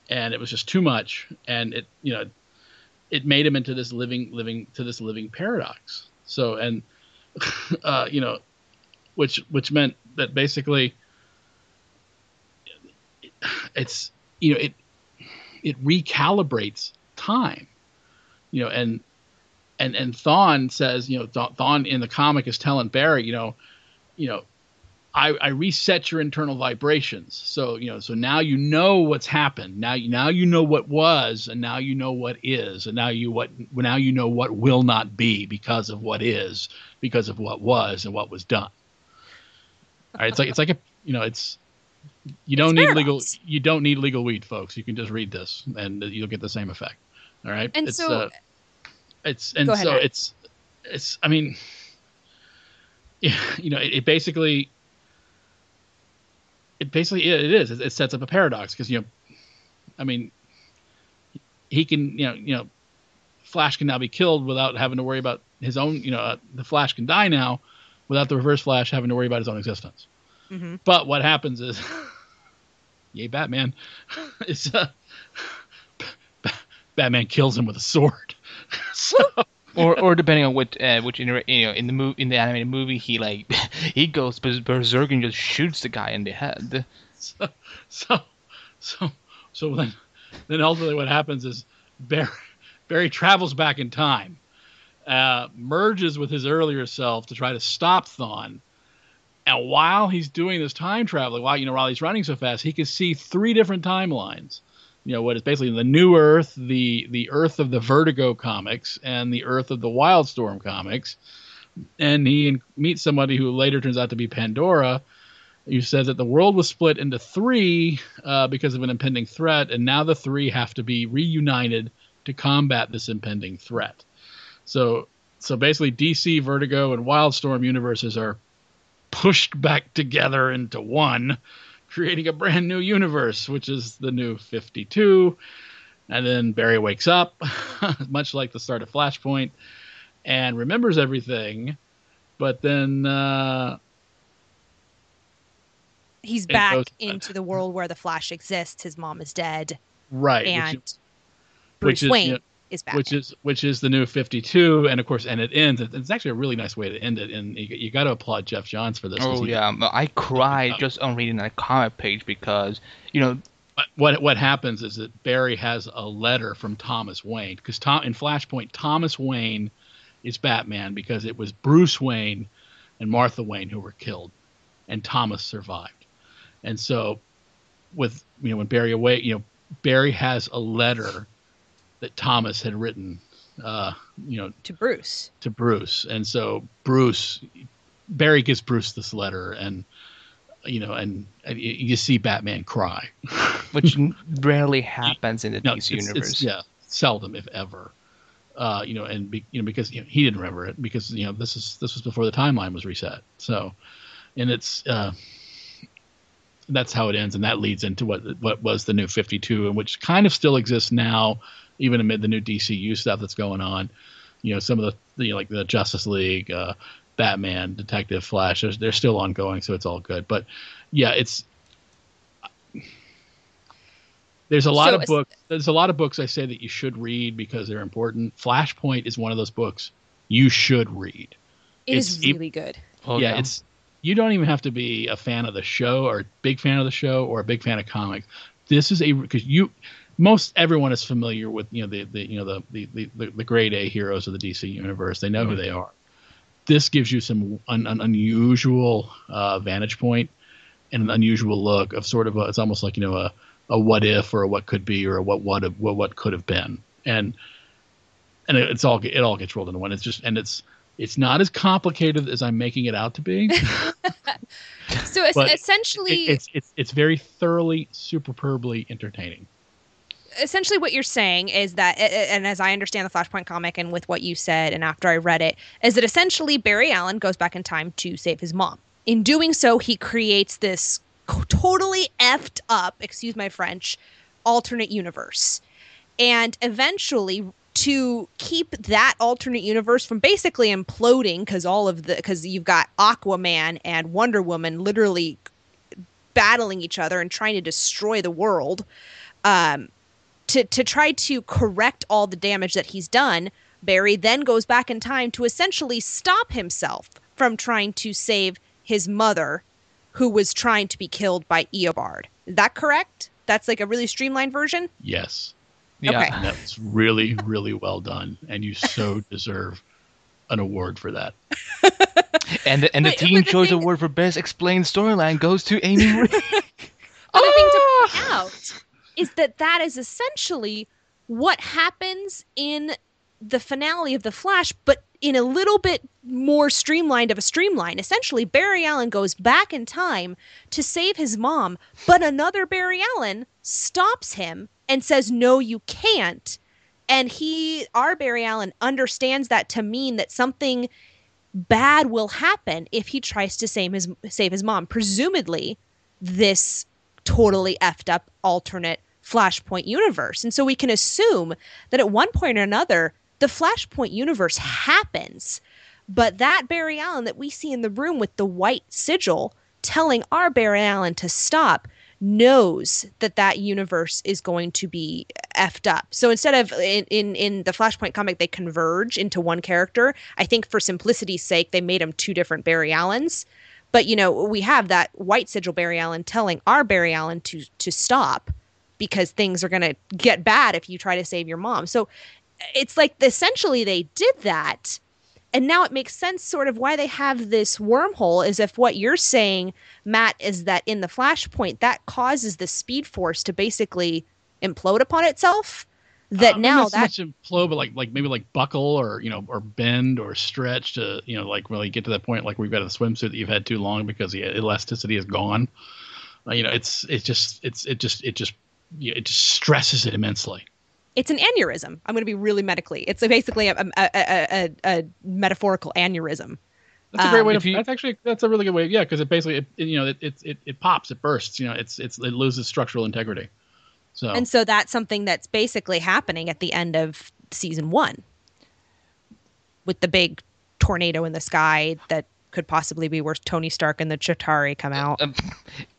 and it was just too much, and it you know, it made him into this living living to this living paradox. So and uh, you know, which which meant that basically it's you know it it recalibrates time, you know, and and and Thawne says, you know, Thawne in the comic is telling Barry, you know, you know, I, I reset your internal vibrations. So you know, so now you know what's happened. Now you now you know what was, and now you know what is, and now you what now you know what will not be because of what is, because of what was and what was done. All right, it's like it's like a you know it's You don't It's need legal. You don't need legal weed, folks. You can just read this, and you'll get the same effect. All right. And it's, so- uh, it's and ahead, so Matt. it's it's. I mean, yeah, you know, it, it basically it basically it is. It, sets up a paradox because you know, I mean, he can you know you know, Flash can now be killed without having to worry about his own. You know, uh, the Flash can die now without the Reverse Flash having to worry about his own existence. Mhm. But what happens is, yay, Batman, is uh, Batman kills him with a sword. so, or or depending on what uh, which inter- you know in the movie in the animated movie he like he goes bers- berserk and just shoots the guy in the head. so, so, so, so then, then ultimately what happens is Barry, Barry travels back in time, uh, merges with his earlier self to try to stop Thawne. And while he's doing this time traveling, while you know while he's running so fast, he can see three different timelines. You know what is basically the New Earth, the the Earth of the Vertigo comics, and the Earth of the Wildstorm comics. And he meets somebody who later turns out to be Pandora, you said that the world was split into three uh, because of an impending threat, and now the three have to be reunited to combat this impending threat. So, so basically, DC, Vertigo, and Wildstorm universes are pushed back together into one, creating a brand new universe, which is the new 52. And then Barry wakes up, much like the start of Flashpoint, and remembers everything. But then uh, He's back goes- into the world where the Flash exists. His mom is dead, right, which and is- Bruce which is, Wayne you know, is back. which is which is the new 52 and of course and it ends it's actually a really nice way to end it and you, you got to applaud geoff johns for this. Oh he- yeah, I cried just on reading that comic page because you know what what happens is that barry has a letter from thomas wayne because tom in flashpoint thomas wayne is batman because it was bruce wayne and martha wayne who were killed and thomas survived and so with you know when barry away you know barry has a letter that thomas had written uh you know to Bruce. to Bruce, and so Bruce, Barry gives Bruce this letter, and you know, and, and you- you see Batman cry. which rarely happens in the No, DC it's- universe. it's- yeah, seldom if ever. Uh, you know, and be, you know because you know, he didn't remember it because you know this is this was before the timeline was reset. So, and it's uh, that's how it ends, and that leads into what what was the new Fifty Two, and which kind of still exists now, even amid the new DCU stuff that's going on. You know, some of the you know, like the Justice League, uh, Batman, Detective, Flash, they're, they're still ongoing, so it's all good. But yeah, it's there's a lot So of books. There's a lot of books I say that you should read because they're important. Flashpoint is one of those books you should read. It is It's- it- really good. Oh, yeah, it's you don't even have to be a fan of the show or a big fan of the show or a big fan of comics. This is a because you most everyone is familiar with you know the, the you know the the, the the the grade A heroes of the DC universe. They know who they are. This gives you some un, an unusual uh, vantage point and an unusual look of sort of a, it's almost like you know a a what if or a what could be or a what what what what could have been and and it- it's all it all gets rolled into one. It's just and it's it's not as complicated as I'm making it out to be. So es- essentially, It- it's it's it's very thoroughly, superbly entertaining. Essentially what you're saying is that and as i understand the flashpoint comic and with what you said and after i read it is that essentially barry allen goes back in time to save his mom. In doing so he creates this totally effed up excuse my french alternate universe. And eventually to keep that alternate universe from basically imploding because all of the because you've got aquaman and wonder woman literally battling each other and trying to destroy the world um, to to try to correct all the damage that he's done, Barry then goes back in time to essentially stop himself from trying to save his mother, who was trying to be killed by Eobard. Is that correct? That's like a really streamlined version. Yes, yeah. okay. that's really, really well done, and you so deserve an award for that. And the, and the But- Teen but Choice thing- Award for Best Explained Storyline goes to Amy Ray. Other thing to ah! point out is that that is essentially what happens in the finale of The Flash, but in a little bit more streamlined of a streamline. Essentially, Barry Allen goes back in time to save his mom, but another Barry Allen stops him and says, No, you can't. And he, our Barry Allen, understands that to mean that something bad will happen if he tries to save his save his mom. Presumably, this totally effed up alternate Flashpoint universe. And so we can assume that at one point or another, the Flashpoint universe happens. But that Barry Allen that we see in the room with the white sigil telling our Barry Allen to stop knows that that universe is going to be effed up. So instead of in, in, in the Flashpoint comic, they converge into one character. I think for simplicity's sake, they made them two different Barry Allens. But you know, we have that white sigil Barry Allen telling our Barry Allen to to stop because things are going to get bad if you try to save your mom. So it's like essentially they did that and now it makes sense sort of why they have this wormhole is if what you're saying matt is that in the flashpoint that causes the speed force to basically implode upon itself that Uh, now not so implode, but like like maybe like buckle or you know or bend or stretch to you know like really get to that point like we've got a swimsuit that you've had too long because the elasticity is gone. Uh, you know, it's it's just it's it just it just it just stresses it immensely. it's an aneurysm i'm going to be really medically it's basically a, a, a, a, a metaphorical aneurysm That's a great Um, way to. you- that's actually that's a really good way. Yeah, because it basically it, it, you know it, it it it pops, it bursts. You know, it's it's it loses structural integrity. So and so that's something that's basically happening at the end of season one with the big tornado in the sky that could possibly be where Tony Stark and the Chitauri come out. Um,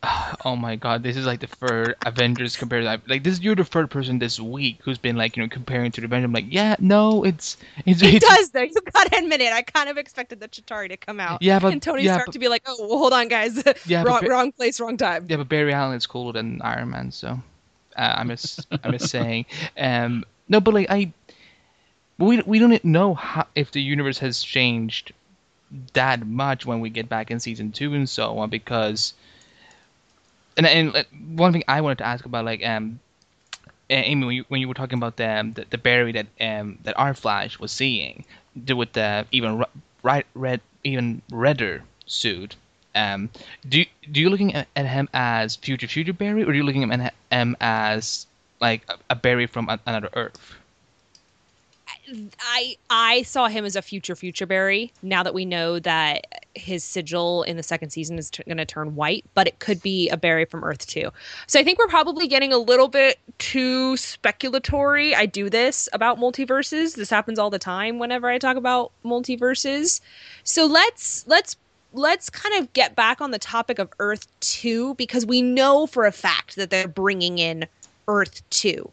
oh my god, this is like the third Avengers compared to like this. You're the third person this week who's been like you know comparing to the Avengers. I'm like, yeah, no, it's it's It it's, does though. You gotta admit it. I kind of expected the Chitauri to come out. Yeah, but and Tony yeah, Stark but- to be like, "Oh, well, hold on, guys. Yeah, wrong, ba- wrong place, wrong time." Yeah, but Barry Allen is cooler than Iron Man, so uh, I'm just I'm just saying. Um, no, but like I, we we don't know how if the universe has changed that much when we get back in season two and so on because. And and uh, one thing I wanted to ask about like um. Amy, when you, when you were talking about the, um, the the Barry that um that our Flash was seeing, with the even right red even redder suit, um, do do you looking at, him as future future Barry, or are you looking at him as like a, a Barry from another Earth? I I saw him as a future future Barry. Now that we know that his sigil in the second season is t- going to turn white, but it could be a Barry from Earth too. So I think we're probably getting a little bit too speculatory. I do this about multiverses. This happens all the time whenever I talk about multiverses. So let's let's let's kind of get back on the topic of Earth 2 because we know for a fact that they're bringing in Earth 2.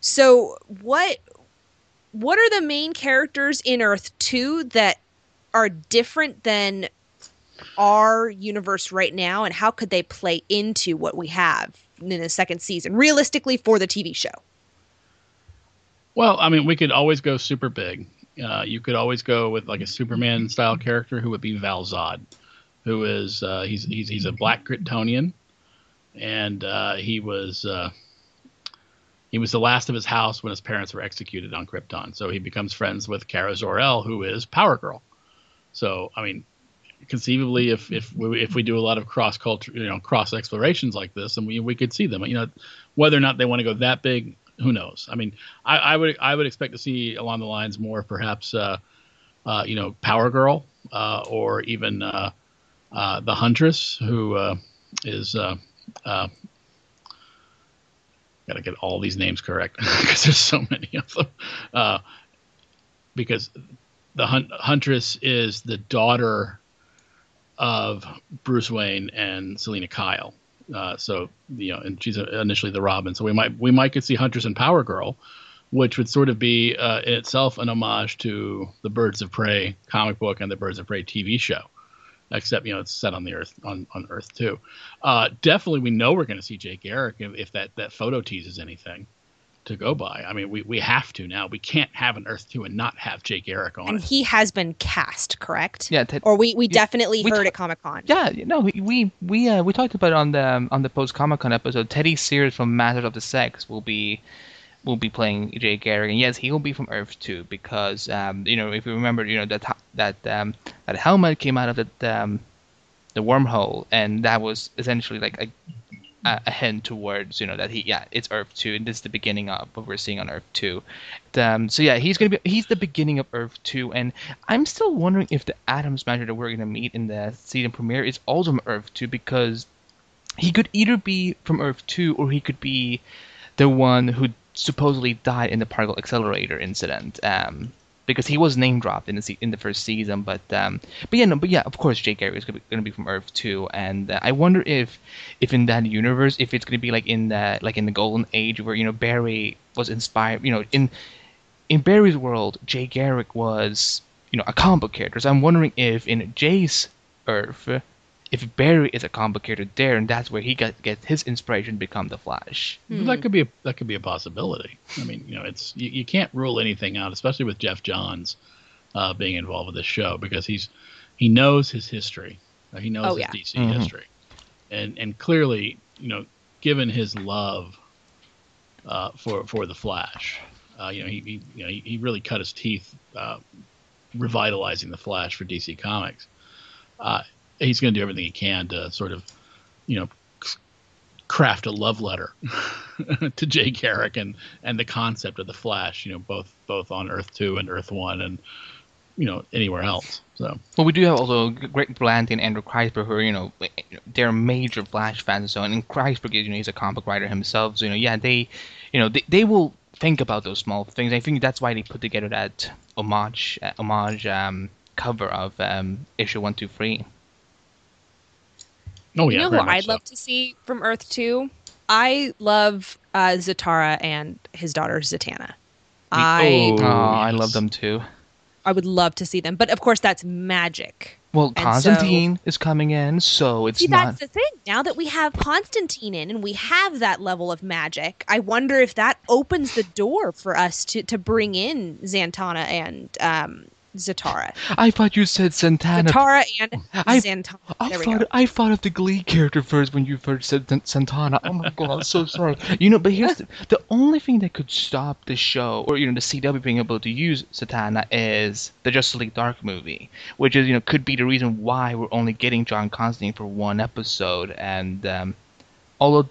So what what are the main characters in Earth 2 that are different than our universe right now and how could they play into what we have in the second season realistically for the TV show? Well, I mean, we could always go super big. Uh, you could always go with like a Superman style character who would be Val Zod, who is uh, he's he's he's a black Kryptonian, and uh, he was uh, he was the last of his house when his parents were executed on Krypton. So he becomes friends with Kara Zor-El, who is Power Girl. So I mean, conceivably, if if we, if we do a lot of cross culture, you know, cross explorations like this, and we we could see them. You know, whether or not they want to go that big, who knows? I mean, I, I would I would expect to see along the lines more perhaps, uh, uh, you know, Power Girl, uh, or even uh, uh, the Huntress, who uh, is. Got to get all these names correct because there's so many of them. Uh, because the hun- Huntress is the daughter of Bruce Wayne and Selina Kyle. Uh, so you know, and she's initially the Robin. So we might we might could see Huntress and Power Girl, which would sort of be uh, in itself an homage to the Birds of Prey comic book and the Birds of Prey TV show, except you know it's set on the Earth on, on Earth too. Uh, definitely, we know we're going to see Jay Garrick if, if that that photo teases anything to go by. I mean, we, we have to now. We can't have an Earth two and not have Jay Garrick on And it. he has been cast, correct? Yeah, Ted, Or we, we Yeah, definitely we heard ta- at Comic Con. yeah, no, we we we, uh, we talked about it on the um, on the post Comic Con episode. Teddy Sears from Masters of the Sex will be will be playing Jay Garrick, and yes, he will be from Earth too, because um, you know if you remember, you know that that um, that helmet came out of the um, the wormhole, and that was essentially like a a hint towards you know that he yeah it's Earth two and this is the beginning of what we're seeing on Earth two. Um, so yeah, he's gonna be he's the beginning of Earth two, and I'm still wondering if the Atom Smasher that we're gonna meet in the season premiere is also from Earth two because he could either be from Earth two or he could be the one who supposedly died in the particle accelerator incident. Um, because he was name dropped in the se- in the first season, but um, but yeah, no, but yeah, of course, Jay Garrick is going to be from Earth too, and uh, I wonder if if in that universe, if it's going to be like in the like in the Golden Age where you know Barry was inspired, you know, in in Barry's world, Jay Garrick was you know a comic book character. So I'm wondering if in Jay's Earth if Barry is a complicated there, and that's where he got gets his inspiration to become the Flash. Hmm. That could be a that could be a possibility. I mean, you know, it's you, you can't rule anything out, especially with Geoff Johns uh, being involved with this show because he's he knows his history. Uh, he knows oh, his yeah. DC mm-hmm. history, and and clearly, you know, given his love uh, for for the Flash, uh, you know, he, he you know he, he, really cut his teeth uh, revitalizing the Flash for DC Comics. Uh, he's going to do everything he can to sort of, you know, craft a love letter to Jay Garrick and and the concept of the Flash. You know, both both on Earth Two and Earth One, and you know anywhere else. So well, we do have also Greg Berlanti and Andrew Kreisberg, who are you know they're major Flash fans. So and Kreisberg, you know, he's a comic writer himself. So you know, yeah, they, you know, they, they will think about those small things. I think that's why they put together that homage uh, homage um, cover of um, issue one two three. Oh yeah, you know who I'd so. love to see from Earth Two? I love uh, Zatara and his daughter Zatanna. I oh, I love them too. I would love to see them, but of course that's magic. Well, Constantine so, is coming in, so it's see, not. That's the thing. Now that we have Constantine in, and we have that level of magic, I wonder if that opens the door for us to to bring in Zatanna and um, Zatara. I thought you said Santana. Zatara and I, Zatanna. I there thought I thought of the Glee character first when you first said Santana. Oh my god, I'm so sorry. You know, but here's the, the only thing that could stop the show, or you know, the CW being able to use Zatanna is the Justice League Dark movie, which is you know could be the reason why we're only getting John Constantine for one episode. And um, although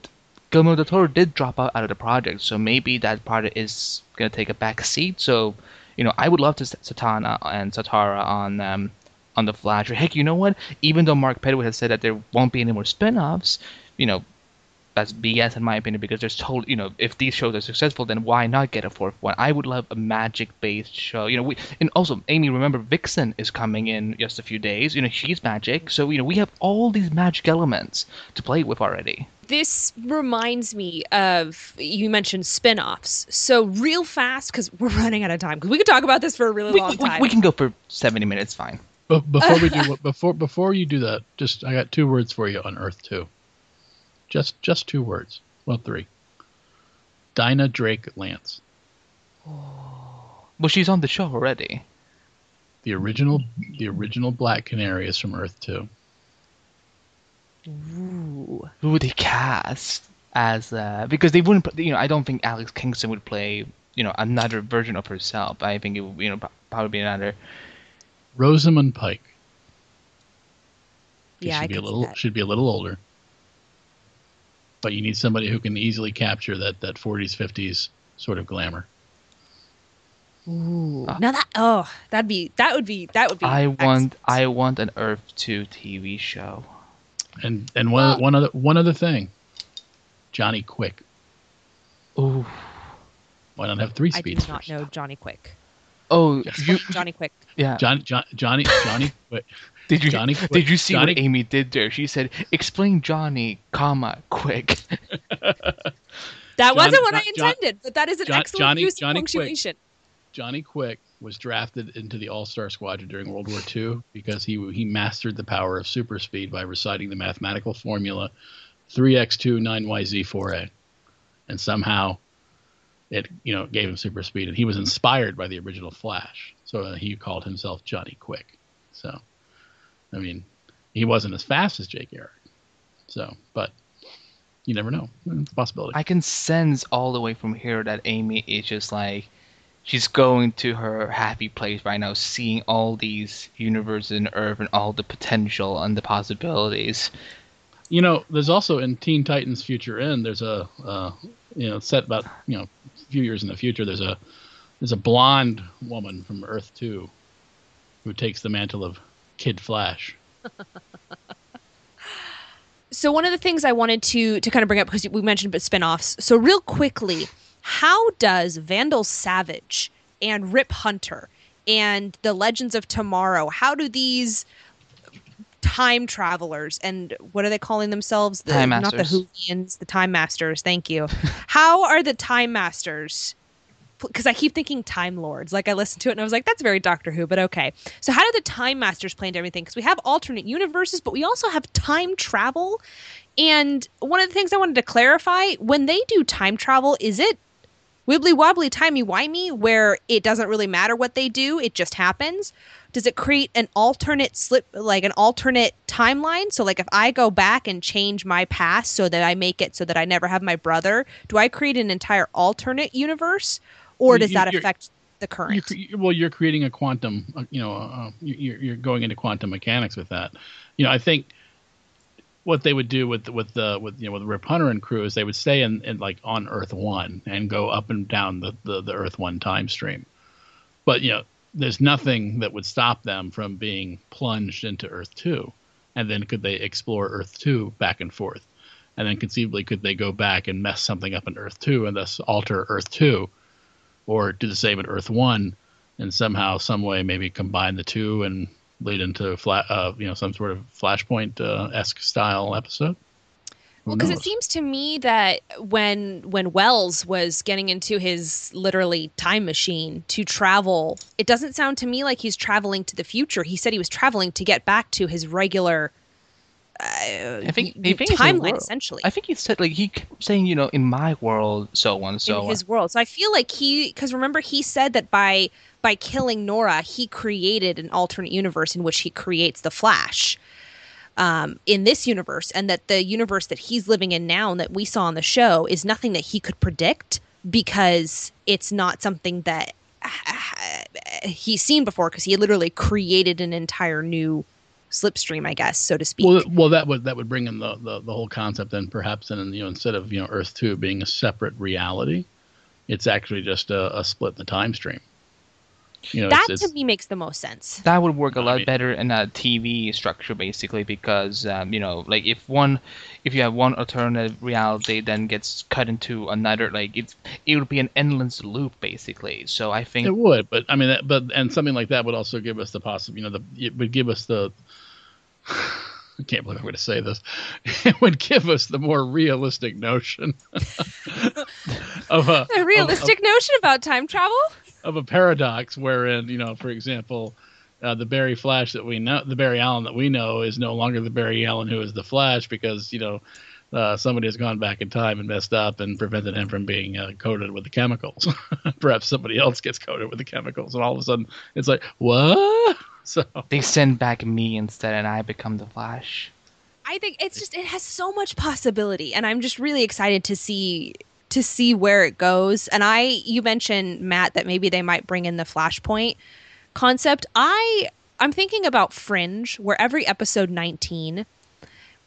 Guillermo del Toro did drop out, out of the project, so maybe that project is gonna take a back seat. So you know, I would love to Zatanna and Zatara on um, on the Flash. Or heck, you know what? Even though Mark Pedowitz has said that there won't be any more spin-offs, you know, that's BS in my opinion because there's total, you know, if these shows are successful, then why not get a fourth one? I would love a magic-based show. You know, we and also Amy, remember Vixen is coming in just a few days. You know, she's magic, so you know we have all these magic elements to play with already this reminds me of you mentioned spin-offs so real fast because we're running out of time because we could talk about this for a really we, long time we, we, can go for 70 minutes fine but before we do before before you do that just i got two words for you on earth 2 just just two words well three dinah drake lance oh. well she's on the show already the original the original black canary is from earth 2 Ooh. Who would they cast as uh, because they wouldn't you know I don't think Alex Kingston would play you know another version of herself. I think it would you know probably be another Rosamund Pike. Yeah, should I be a little should be a little older. But you need somebody who can easily capture that that 40s 50s sort of glamour. Ooh. Uh, now that oh, that'd be that would be that would be. I want I want an Earth Two TV show. And and one well, one other one other thing, Johnny Quick. Ooh. Why not have three I speeds? I do not know Johnny Quick. Oh, you, Johnny Quick. Yeah. John, John, Johnny Johnny Quick. Did you Johnny Quick, did you see Johnny, what Amy did there? She said, "Explain Johnny, comma quick." that John, wasn't what John, I intended, but that is an excellent Johnny, use Johnny of punctuation. Quick, Johnny Quick was drafted into the All Star Squadron during World War II because he he mastered the power of super speed by reciting the mathematical formula 3x2 9yz4a, and somehow it you know gave him super speed, and he was inspired by the original Flash, so uh, he called himself Johnny Quick. So, I mean, he wasn't as fast as Jay Garrick, so but you never know. It's a possibility. I can sense all the way from here that Amy is just like she's going to her happy place right now, seeing all these universes and Earth and all the potential and the possibilities. You know, there's also in Teen Titans Future End, there's a uh, you know set about you know a few years in the future. There's a there's a blonde woman from Earth Two who takes the mantle of Kid Flash. so one of the things I wanted to to kind of bring up because we mentioned about spinoffs. So real quickly, how does Vandal Savage and Rip Hunter and the Legends of Tomorrow, how do these time travelers and what are they calling themselves? The, time masters. Not the Whovians, the Time Masters. Thank you. how are the Time Masters? Because I keep thinking Time Lords. Like I listened to it and I was like, that's very Doctor Who, but okay. So how do the Time Masters play into everything? Because we have alternate universes, but we also have time travel. And one of the things I wanted to clarify when they do time travel, is it wibbly wobbly timey wimey where it doesn't really matter what they do it just happens does it create an alternate slip like an alternate timeline so like if i go back and change my past so that i make it so that i never have my brother do i create an entire alternate universe or does that affect the current? you're, well you're creating a quantum uh, you know uh, you're, you're going into quantum mechanics with that. You know i think what they would do with with the with you know with Rip Hunter and crew is they would stay in, in like on Earth One and go up and down the, the, the Earth One time stream. But you know, there's nothing that would stop them from being plunged into Earth Two, and then could they explore Earth Two back and forth, and then conceivably could they go back and mess something up in Earth Two and thus alter Earth Two, or do the same at Earth One, and somehow, some way, maybe combine the two and lead into flat, uh, you know, some sort of Flashpoint uh, esque style episode. Well, because it seems to me that when when Wells was getting into his literally time machine to travel, it doesn't sound to me like he's traveling to the future. He said he was traveling to get back to his regular I think, I think timeline essentially. I think he said like he kept saying you know in my world so on so in his world. So I feel like he because remember he said that by by killing Nora, he created an alternate universe in which he creates the Flash. Um, in this universe, and that the universe that he's living in now and that we saw on the show is nothing that he could predict because it's not something that he's seen before because he literally created an entire new slipstream, I guess, so to speak. Well, well, that would that would bring in the, the, the whole concept, and perhaps, then you know, instead of you know Earth two being a separate reality, it's actually just a, a split in the time stream. You know, that it's, it's, to me makes the most sense. That would work a lot I mean, better in a TV structure, basically, because um, you know, like if one, if you have one alternative reality, then gets cut into another, like it's it would be an endless loop, basically. So I think it would, but I mean, that, but and something like that would also give us the possible, you know, the it would give us the. I can't believe I'm going to say this. It would give us the more realistic notion of a, a realistic of, notion about time travel of a paradox wherein you know, for example, uh, the Barry Flash that we know, the Barry Allen that we know, is no longer the Barry Allen who is the Flash because you know uh, somebody has gone back in time and messed up and prevented him from being uh, coated with the chemicals. Perhaps somebody else gets coated with the chemicals, and all of a sudden it's like what? So they send back me instead, and I become the Flash. I think it's just it has so much possibility, and I'm just really excited to see to see where it goes. And I, you mentioned Matt that maybe they might bring in the Flashpoint concept. I, I'm thinking about Fringe, where every episode 19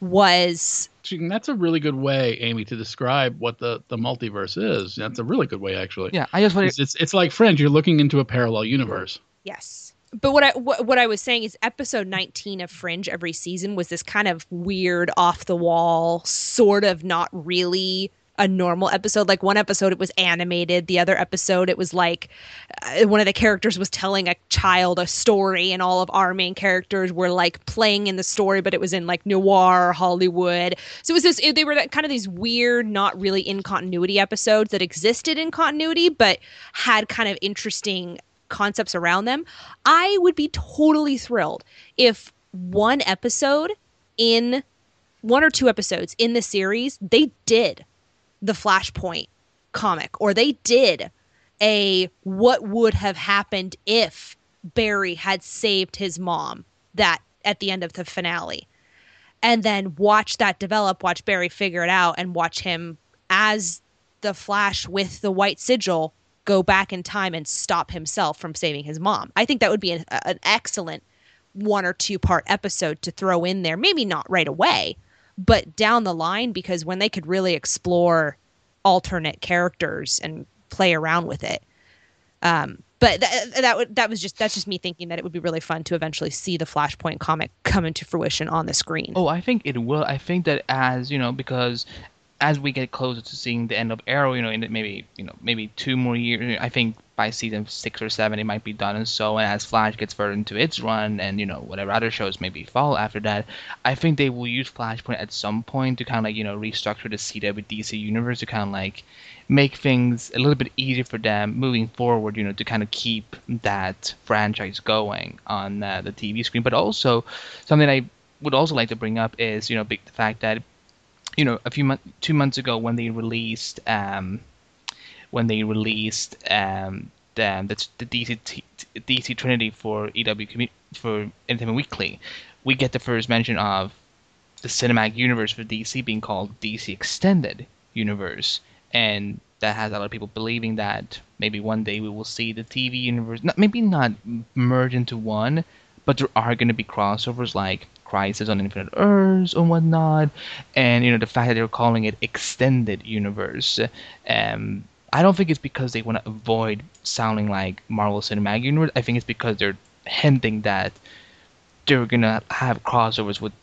was. That's a really good way, Amy, to describe what the, the multiverse is. That's a really good way, actually. Yeah, I just want it's, it's, it's like Fringe. You're looking into a parallel universe. Yes but what I what, what I was saying is episode 19 of Fringe every season was this kind of weird off the wall sort of not really a normal episode. Like one episode, it was animated. The other episode, it was like uh, one of the characters was telling a child a story, and all of our main characters were like playing in the story, but it was in like noir Hollywood. So it was this. They were kind of these weird, not really in continuity episodes that existed in continuity, but had kind of interesting concepts around them. I would be totally thrilled if one episode in one or two episodes in the series they did the Flashpoint comic, or they did a what would have happened if Barry had saved his mom that at the end of the finale. and then watch that develop, watch Barry figure it out, and watch him as the Flash with the white sigil go back in time and stop himself from saving his mom. I think that would be an, an excellent one or two part episode to throw in there. Maybe not right away, but down the line, because when they could really explore alternate characters and play around with it. Um, but th- that would that was just that's just me thinking that it would be really fun to eventually see the Flashpoint comic come into fruition on the screen. Oh, I think it will. I think that as you know, because as we get closer to seeing the end of Arrow, you know, in maybe you know maybe two more years, I think by season six or seven it might be done and so. And as Flash gets further into its run, and you know whatever other shows maybe fall after that, I think they will use Flashpoint at some point to kind of like you know restructure the CW DC universe to kind of like make things a little bit easier for them moving forward. You know, to kind of keep that franchise going on uh, the TV screen, but also something I would also like to bring up is you know the fact that you know a few months two months ago when they released um when they released um the the, the DC DC Trinity for EW for Entertainment Weekly, we get the first mention of the cinematic universe for DC being called DC Extended Universe, and that has a lot of people believing that maybe one day we will see the TV universe, not, maybe not merge into one, but there are going to be crossovers like Crisis on Infinite Earths and whatnot, and you know the fact that they're calling it extended universe. Um, I don't think it's because they want to avoid sounding like Marvel Cinematic Universe. I think it's because they're hinting that they're gonna have crossovers with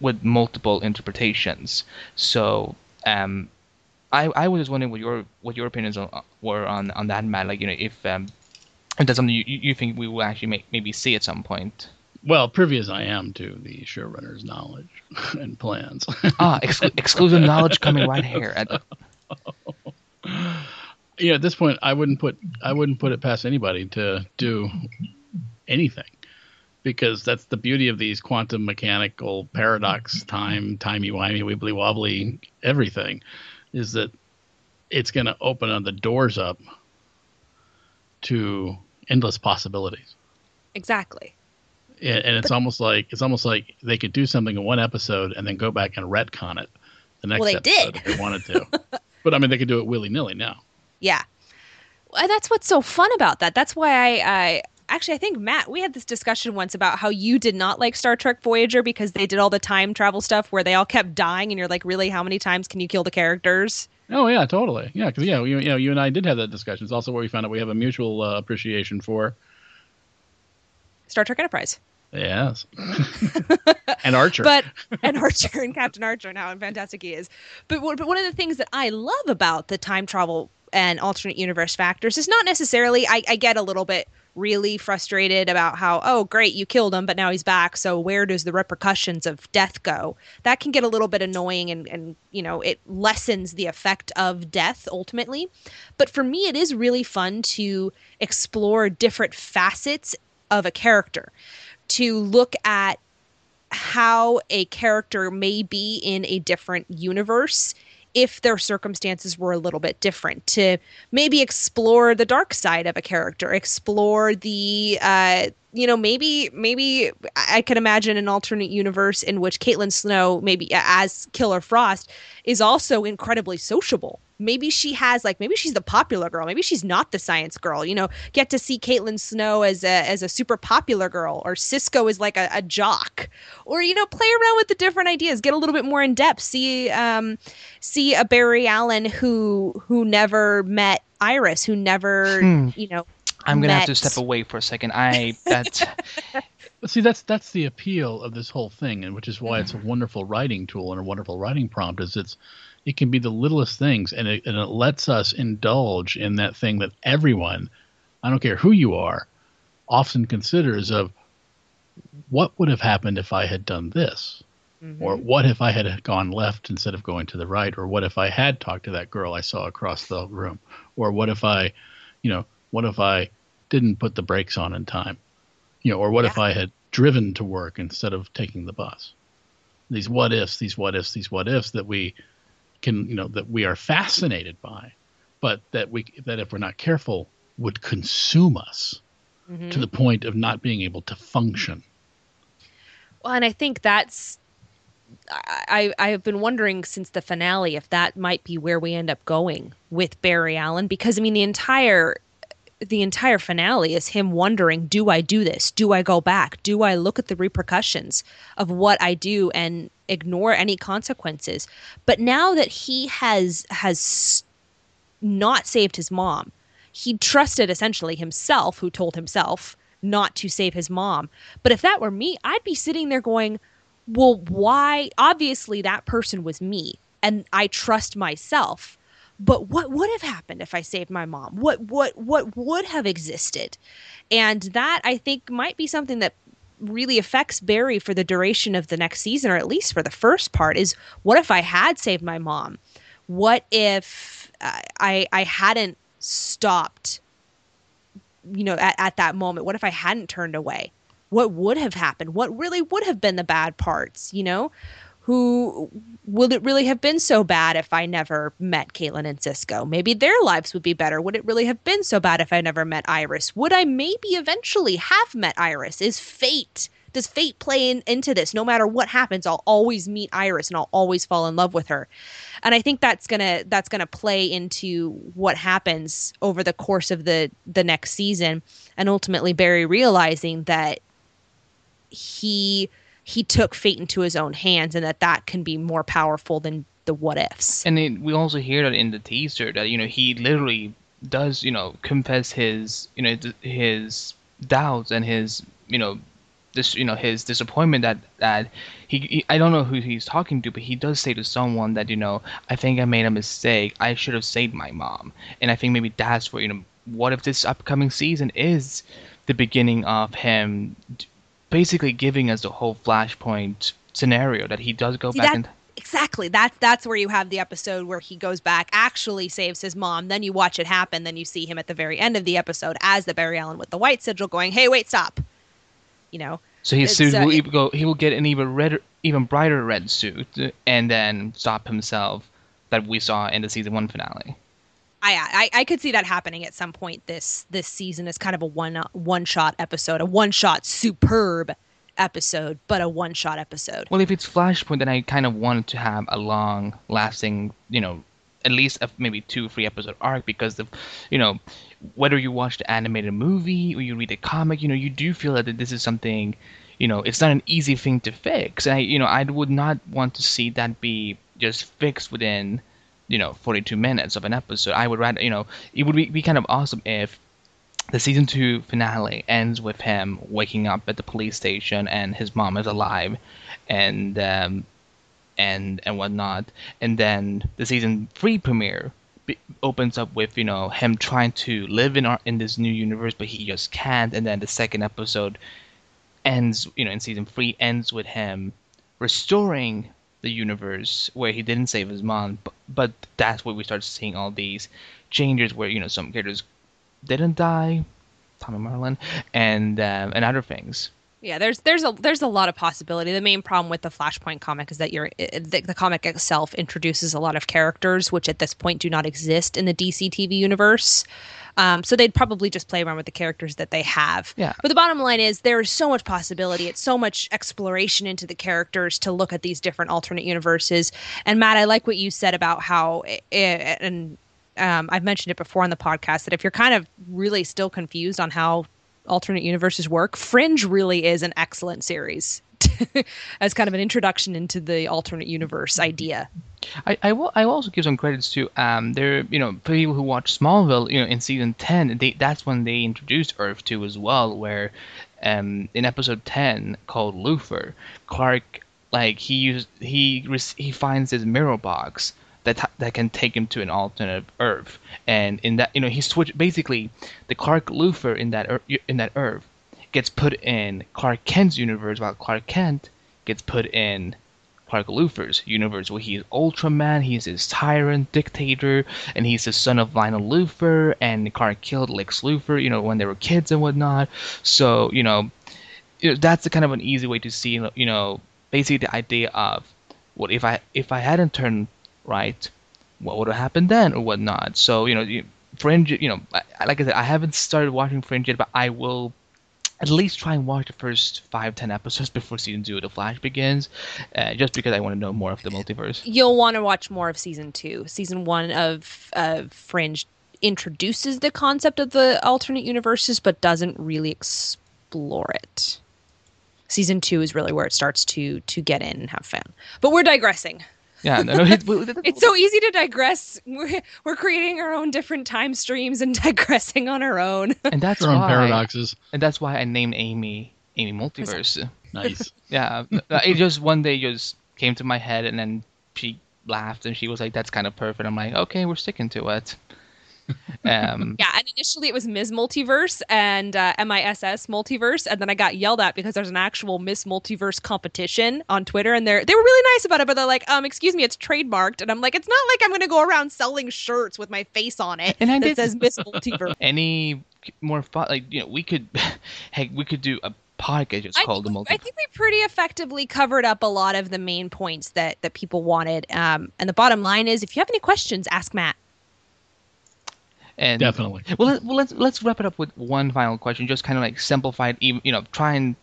with multiple interpretations. So um, I I was just wondering what your what your opinions on, were on on that matter. Like you know if um, that's something you, you think we will actually make, maybe see at some point. Well, privy as I am to the showrunner's knowledge and plans. ah, ex- exclusive knowledge coming right here. At, yeah, at this point, I wouldn't put I wouldn't put it past anybody to do anything because that's the beauty of these quantum mechanical paradox time timey wimey wibbly wobbly everything is that it's going to open the doors up to endless possibilities Exactly. And, and it's almost like it's almost like they could do something in one episode and then go back and retcon it the next Well, they episode did. if they wanted to. but I mean, they could do it willy nilly now. Yeah. And that's what's so fun about that. That's why I, I actually I think Matt, we had this discussion once about how you did not like Star Trek Voyager because they did all the time travel stuff where they all kept dying and you're like, really, how many times can you kill the characters? Oh yeah, totally. Yeah, because yeah, you, you know, you and I did have that discussion. It's also where we found out we have a mutual uh, appreciation for Star Trek Enterprise. Yes, and Archer. But and Archer and Captain Archer now and how fantastic he is. But, one- but one of the things that I love about the time travel and alternate universe factors is not necessarily I, I get a little bit really frustrated about how oh great you killed him but now he's back so where does the repercussions of death go that can get a little bit annoying and and you know it lessens the effect of death ultimately but for me it is really fun to explore different facets of a character to look at how a character may be in a different universe if their circumstances were a little bit different to maybe explore the dark side of a character explore the uh you know maybe maybe i could imagine an alternate universe in which caitlin snow maybe as killer frost is also incredibly sociable maybe she has like maybe she's the popular girl maybe she's not the science girl you know get to see caitlin snow as a as a super popular girl or cisco is like a, a jock or you know play around with the different ideas get a little bit more in depth see um see a barry allen who who never met iris who never Hmm. you know I'm gonna have to step away for a second. I that But see, that's that's the appeal of this whole thing, and which is why it's a wonderful writing tool and a wonderful writing prompt. Is it's it can be the littlest things, and it and it lets us indulge in that thing that everyone, I don't care who you are, often considers of what would have happened if I had done this, mm-hmm. or what if I had gone left instead of going to the right, or what if I had talked to that girl I saw across the room, or what if I, you know, what if I didn't put the brakes on in time? You know, or what if I had driven to work instead of taking the bus? These what ifs, these what ifs, these what ifs that we can, you know, that we are fascinated by, but that we that if we're not careful would consume us Mhm. to the point of not being able to function. Well, and I think that's I I have been wondering since the finale if that might be where we end up going with Barry Allen because I mean the entire the entire finale is him wondering do I do this? Do I go back? Do I look at the repercussions of what I do and ignore any consequences? But now that he has has not saved his mom, he trusted essentially himself who told himself not to save his mom. But if that were me, I'd be sitting there going, well, why? Obviously, that person was me, and I trust myself. But what would have happened if I saved my mom? What what what would have existed? And that I think might be something that really affects Barry for the duration of the next season, or at least for the first part. Is what if I had saved my mom? What if uh, I I hadn't stopped? You know, at, at that moment, what if I hadn't turned away? what would have happened what really would have been the bad parts you know who would it really have been so bad if I never met Caitlin and Cisco? Maybe their lives would be better. Would it really have been so bad if I never met Iris? Would I maybe eventually have met Iris? Is fate does fate play in, into this? No matter what happens, I'll always meet Iris and I'll always fall in love with her. And I think that's gonna that's gonna play into what happens over the course of the the next season, and ultimately Barry realizing that he he took fate into his own hands and that that can be more powerful than the what ifs and it, we also hear that in the teaser that you know he literally does you know confess his you know his doubts and his you know this you know his disappointment that that he, he, I don't know who he's talking to, but he does say to someone that you know I think I made a mistake. I should have saved my mom, and I think maybe that's where you know what if this upcoming season is the beginning of him basically giving us the whole Flashpoint scenario that he does go See, back and exactly that's that's where you have the episode where he goes back actually saves his mom then you watch it happen then you see him at the very end of the episode as the barry allen with the white sigil going hey wait stop. You know? So he uh, will go he will get an even redder even brighter red suit and then stop himself that we saw in the season one finale I, I, I could see that happening at some point this this season as kind of a one one shot episode, a one shot superb episode, but a one shot episode. Well, if it's Flashpoint, then I kind of wanted to have a long lasting, you know, at least a maybe two three episode arc because the, you know, whether you watch the animated movie or you read the comic, you know, you do feel that this is something, you know, it's not an easy thing to fix, and I, you know, I would not want to see that be just fixed within you know 42 minutes of an episode. I would rather you know it would be, be kind of awesome if the season two finale ends with him waking up at the police station and his mom is alive, and um, and and whatnot, and then the season three premiere opens up with you know him trying to live in our in this new universe, but he just can't, and then the second episode ends you know in season three ends with him restoring the universe where he didn't save his mom, but, but that's where we start seeing all these changes where you know some characters didn't die, Tommy Merlyn, and um, and other things. Yeah, there's there's a there's a lot of possibility. The main problem with the Flashpoint comic is that you're the, the, comic itself introduces a lot of characters which at this point do not exist in the DC TV universe. Um, so they'd probably just play around with the characters that they have. Yeah. But the bottom line is there's so much possibility. It's so much exploration into the characters to look at these different alternate universes. And Matt, I like what you said about how it, eh, and um, I've mentioned it before on the podcast that if you're kind of really still confused on how alternate universes work, Fringe really is an excellent series as kind of an introduction into the alternate universe idea. I, I will I will also give some credits to um there you know people who watch Smallville you know in season ten they that's when they introduced Earth two as well where um in episode ten called Luthor Clark like he used he he finds his mirror box that that can take him to an alternate Earth. And in that you know he switched basically the Clark Luthor in that in that Earth gets put in Clark Kent's universe while Clark Kent gets put in Clark Luthor's universe where he's Ultraman, he's this tyrant dictator, and he's the son of Lionel Luthor, and Clark killed Lex Luthor, you know, when they were kids and whatnot. So, you know, that's kind of an easy way to see, you know, basically the idea of what if I if I hadn't turned right, what would have happened then or whatnot. So, you know, Fringe, you know, like I said, I haven't started watching Fringe yet, but I will at least try and watch the first five ten episodes before season two of the Flash begins, uh, just because I want to know more of the multiverse. You'll want to watch more of season two. Season one of uh, Fringe introduces the concept of the alternate universes, but doesn't really explore it. Season two is really where it starts to to get in and have fun. But we're digressing. Yeah, no, no, it, It's so easy to digress. We're, we're creating our own different time streams and digressing on our own. and that's Our own paradoxes. and that's why I named Amy Amy Multiverse. Nice. Yeah, uh, it just one day just came to my head, and then she laughed and she was like, "That's kind of perfect." I'm like, "Okay, we're sticking to it." Um, Yeah, and initially it was Ms. Multiverse and uh, MISS Multiverse, and then I got yelled at because there's an actual Miss Multiverse competition on Twitter, and they're they were really nice about it, but they're like, um, excuse me, it's trademarked, and I'm like, it's not like I'm gonna go around selling shirts with my face on it And I that did- says Miss Multiverse. any more fun? Like you know, we could, heck, we could do a podcast just I called think, the I think we pretty effectively covered up a lot of the main points that that people wanted. Um, and the bottom line is, if you have any questions, ask Matt. And Definitely. Well, let, well, let's let's wrap it up with one final question, just kind of like simplified, even you know, try and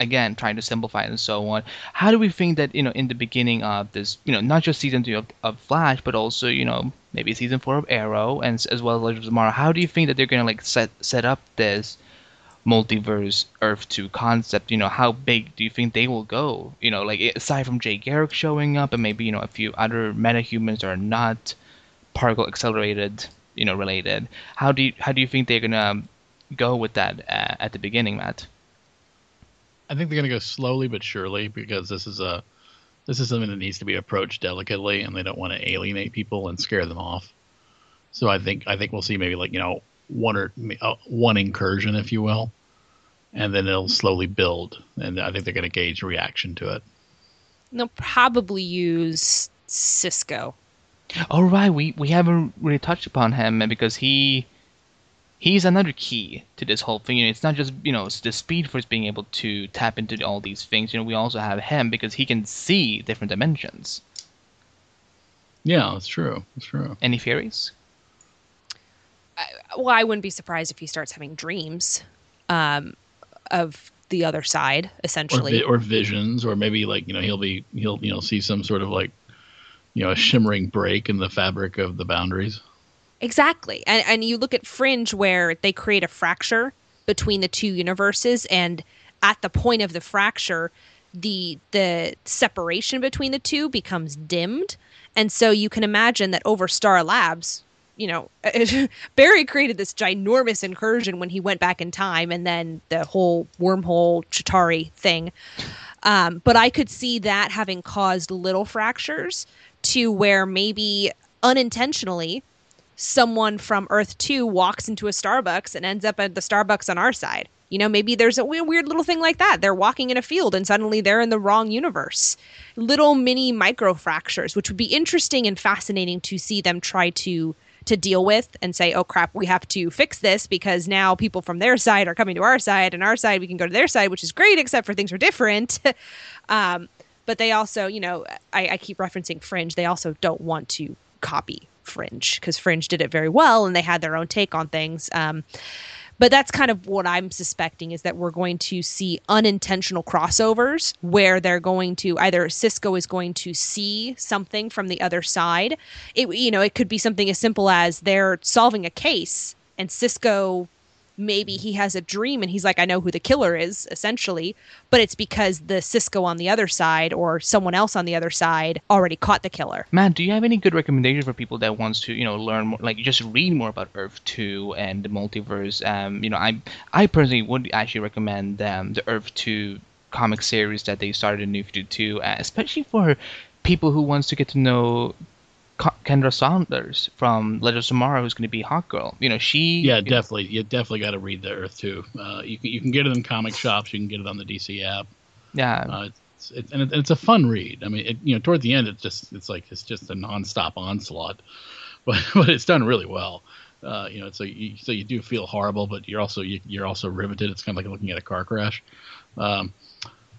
again trying to simplify it and so on. How do we think that you know in the beginning of this, you know, not just season two of, of Flash, but also you know maybe season four of Arrow and as well as Legends of Tomorrow. How do you think that they're gonna like set set up this multiverse Earth two concept? You know, how big do you think they will go? You know, like aside from Jay Garrick showing up and maybe you know a few other metahumans that are not particle accelerated, you know, related. How do you how do you think they're gonna go with that uh, at the beginning, Matt? I think they're going to go slowly but surely because this is a this is something that needs to be approached delicately, and they don't want to alienate people and scare them off. So I think I think we'll see maybe like you know one or uh, one incursion, if you will, and then it'll slowly build, and I think they're going to gauge reaction to it. They'll probably use Cisco. All right, we we haven't really touched upon him because he he's another key to this whole thing. You know, it's not just you know the speed force being able to tap into all these things. You know, we also have him because he can see different dimensions. Yeah, that's true. That's true. Any theories? Well, I wouldn't be surprised if he starts having dreams um, of the other side, Or, essentially. vi- or visions, or maybe like you know he'll be he'll you know see some sort of like you know a shimmering break in the fabric of the boundaries. Exactly. And and you look at Fringe where they create a fracture between the two universes and at the point of the fracture the the separation between the two becomes dimmed. And so you can imagine that over Star Labs, you know, Barry created this ginormous incursion when he went back in time and then the whole wormhole Chitauri thing. Um, but I could see that having caused little fractures to where maybe unintentionally someone from Earth 2 walks into a Starbucks and ends up at the Starbucks on our side. You know, maybe there's a weird little thing like that. They're walking in a field and suddenly they're in the wrong universe. Little mini micro fractures, which would be interesting and fascinating to see them try to to deal with and say, "Oh crap, we have to fix this because now people from their side are coming to our side, and our side we can go to their side, which is great, except for things are different." um, but they also, you know, I, I keep referencing Fringe. They also don't want to copy Fringe because Fringe did it very well and they had their own take on things. Um, but that's kind of what I'm suspecting is that we're going to see unintentional crossovers where they're going to either Cisco is going to see something from the other side. It you know it could be something as simple as they're solving a case and Cisco maybe he has a dream and he's like I know who the killer is essentially, but it's because the Cisco on the other side or someone else on the other side already caught the killer. Matt, do you have any good recommendations for people that wants to, you know, learn more, like just read more about Earth Two and the multiverse? Um, you know, I I personally would actually recommend um, the Earth Two comic series that they started in New Fifty Two, uh, especially for people who wants to get to know Kendra Saunders from Legends of Tomorrow, who's going to be Hawkgirl. You know, she Yeah, definitely. You definitely got to read the Earth too. Uh, you can you can get it in comic shops. You can get it on the DC app. yeah, Uh, it's, it, and it, it's a fun read. I mean, it, you know, toward the end, it's just it's like it's just a nonstop onslaught, but but it's done really well. Uh, you know, so you so you do feel horrible, but you're also you, you're also riveted. It's kind of like looking at a car crash. Um,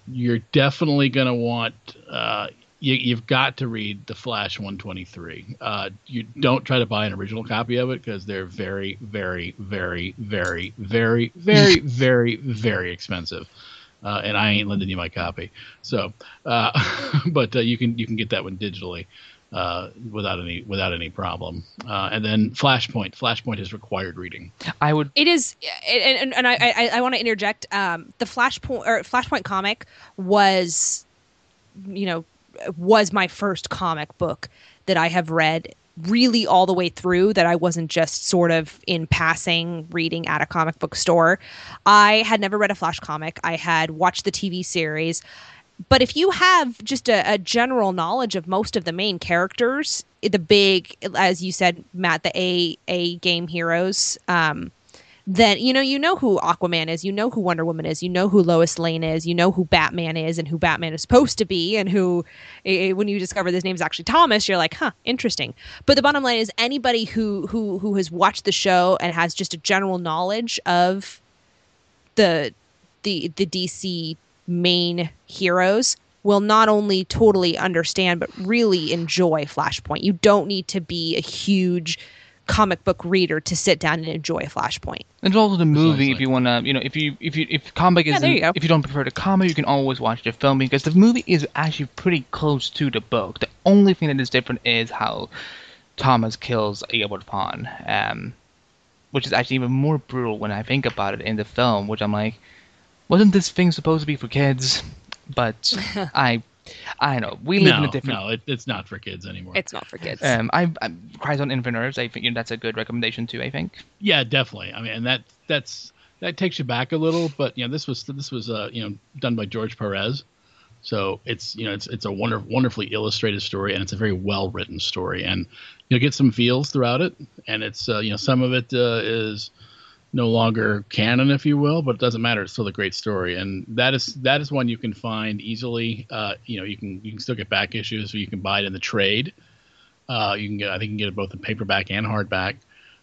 you're definitely going to want uh, you, you've got to read the Flash 123. Uh, you don't try to buy an original copy of it because they're very, very, very, very, very, very, very, very expensive. Uh, and I ain't lending you my copy. So, uh, but uh, you can you can get that one digitally uh, without any without any problem. Uh, and then Flashpoint. Flashpoint is required reading. I would. It is, and, and, and I, I, I want to interject. Um, the Flashpoint or Flashpoint comic was, you know, was my first comic book that I have read really all the way through that I wasn't just sort of in passing reading at a comic book store. I had never read a Flash comic. I had watched the TV series. But if you have just a, a general knowledge of most of the main characters, the big, as you said, Matt, the A A game heroes, um, then you know you know who Aquaman is, you know who Wonder Woman is, you know who Lois Lane is, you know who Batman is, and who Batman is supposed to be, and who eh, when you discover this name is actually Thomas, you're like, huh, interesting. But the bottom line is anybody who who who has watched the show and has just a general knowledge of the the the DC main heroes will not only totally understand but really enjoy Flashpoint. You don't need to be a huge comic book reader to sit down and enjoy Flashpoint. There's also the movie if you want to, you know, if you if you if comic Yeah, is there you if you don't prefer the comic, you can always watch the film because the movie is actually pretty close to the book. The only thing that is different is how Thomas kills Eobard Thawne, um, which is actually even more brutal when I think about it in the film. Which I'm like, wasn't this thing supposed to be for kids? But I, I know. We live in a different. no, it, it's not for kids anymore. It's not for kids. Um, I, I Crisis on Infinite Earths. I think you know, that's a good recommendation too. I think. Yeah, definitely. I mean, and that that's that takes you back a little, but you know, this was this was uh, you know done by George Perez, so it's you know it's it's a wonder, wonderfully illustrated story, and it's a very well written story, and you'll get some feels throughout it, and it's uh, you know some of it uh, is no longer canon, if you will, but it doesn't matter. It's still a great story, and that is that is one you can find easily. Uh, you know, you can you can still get back issues, or you can buy it in the trade. Uh, you can get I think you can get it both in paperback and hardback.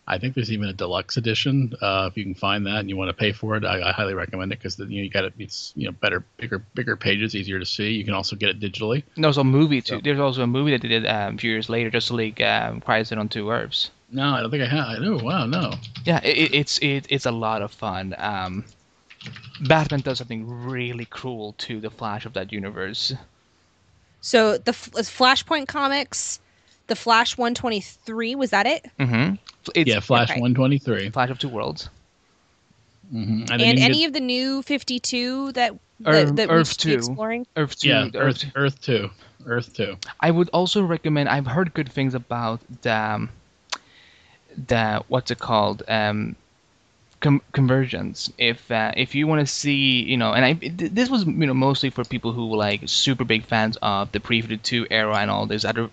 I think there's even a deluxe edition. Uh, if you can find that and you want to pay for it, I, I highly recommend it because you know you got it. It's you know better, bigger, bigger pages, easier to see. You can also get it digitally. And there's a movie too. So- There's also a movie that they did um, a few years later, just like um, Crisis on Two Earths. No, I don't think I have. I know. Wow, no. Yeah, it, it- it's it, it's a lot of fun. Um, Batman does something really cruel to the Flash of that universe. so the F- Flashpoint comics, the Flash 123, was that it? Mm-hmm. It's yeah, Flash okay. 123. Flash of Two Worlds. Mm-hmm. And, And any get- of the new 52 that Earth- that, that we Earth should be 2. exploring? Earth Two. yeah, Earth, Earth two, Earth two. I would also recommend. I've heard good things about the um, the what's it called um, com- conversions. If uh, if you want to see, you know, and I th- this was you know mostly for people who were like super big fans of the pre two era and all these other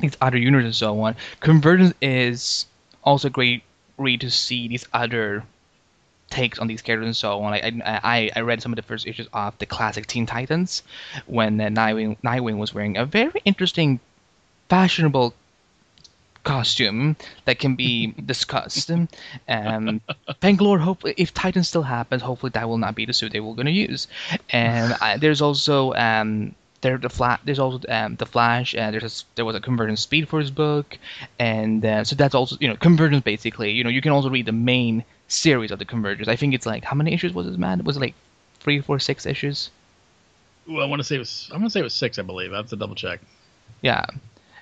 these other units and so on. Convergence is also a great read to see these other takes on these characters and so on. Like I, I, I read some of the first issues of the classic Teen Titans when uh, Nightwing, Nightwing was wearing a very interesting, fashionable costume that can be discussed. Um, thank Lord, hopefully, if Titan still happens, hopefully that will not be the suit they were going to use. And uh, there's also um, there the flat. There's also um, the Flash. And there's a, there was a Convergence Speed for Force book, and uh, so that's also you know Convergence basically. You know you can also read the main series of the Convergence. I think it's like how many issues was this, man? Was it like three, four, six issues? Well, I want to say it was. I want to say it was six. I believe. I have to double check. Yeah.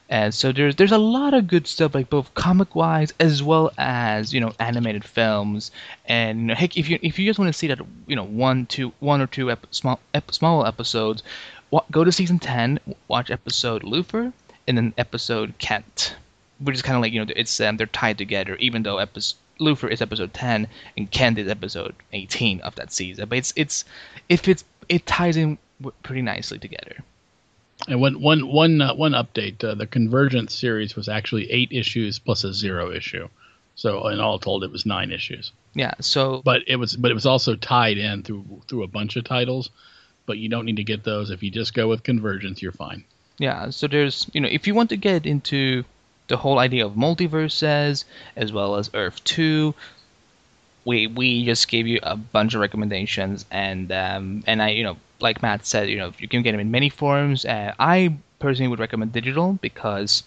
And so there's there's a lot of good stuff like both comic wise as well as you know animated films. And you know, heck if you if you just want to see that you know one two one or two ep- small ep- small episodes wa- go to season 10 watch episode Luthor and then episode Kent which is kind of like you know it's um, they're tied together even though episode Luthor is episode 10 and Kent is episode 18 of that season. But it's it's if it's it ties in pretty nicely together And one one one uh, one update: uh, the Convergence series was actually eight issues plus a zero issue, so in all told, it was nine issues. yeah so But it was but it was also tied in through through a bunch of titles. But you don't need to get those if you just go with Convergence. You're fine. Yeah, so there's, you know, if you want to get into the whole idea of multiverses as well as Earth 2, we we just gave you a bunch of recommendations and um and I, you know, like Matt said, you know, you can get them in many forms. Uh, I personally would recommend digital because,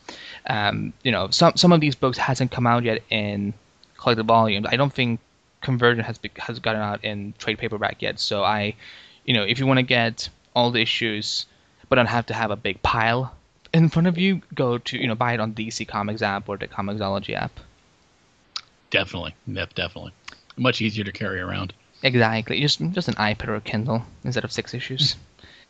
um, you know, some some of these books hasn't come out yet in collected volumes. I don't think Convergence has be, has gotten out in trade paperback yet. So I, you know, if you want to get all the issues, but don't have to have a big pile in front of you, go to you know buy it on DC Comics app or the Comixology app. Definitely, yep, definitely, much easier to carry around. Exactly, just just an iPad or a Kindle instead of six issues.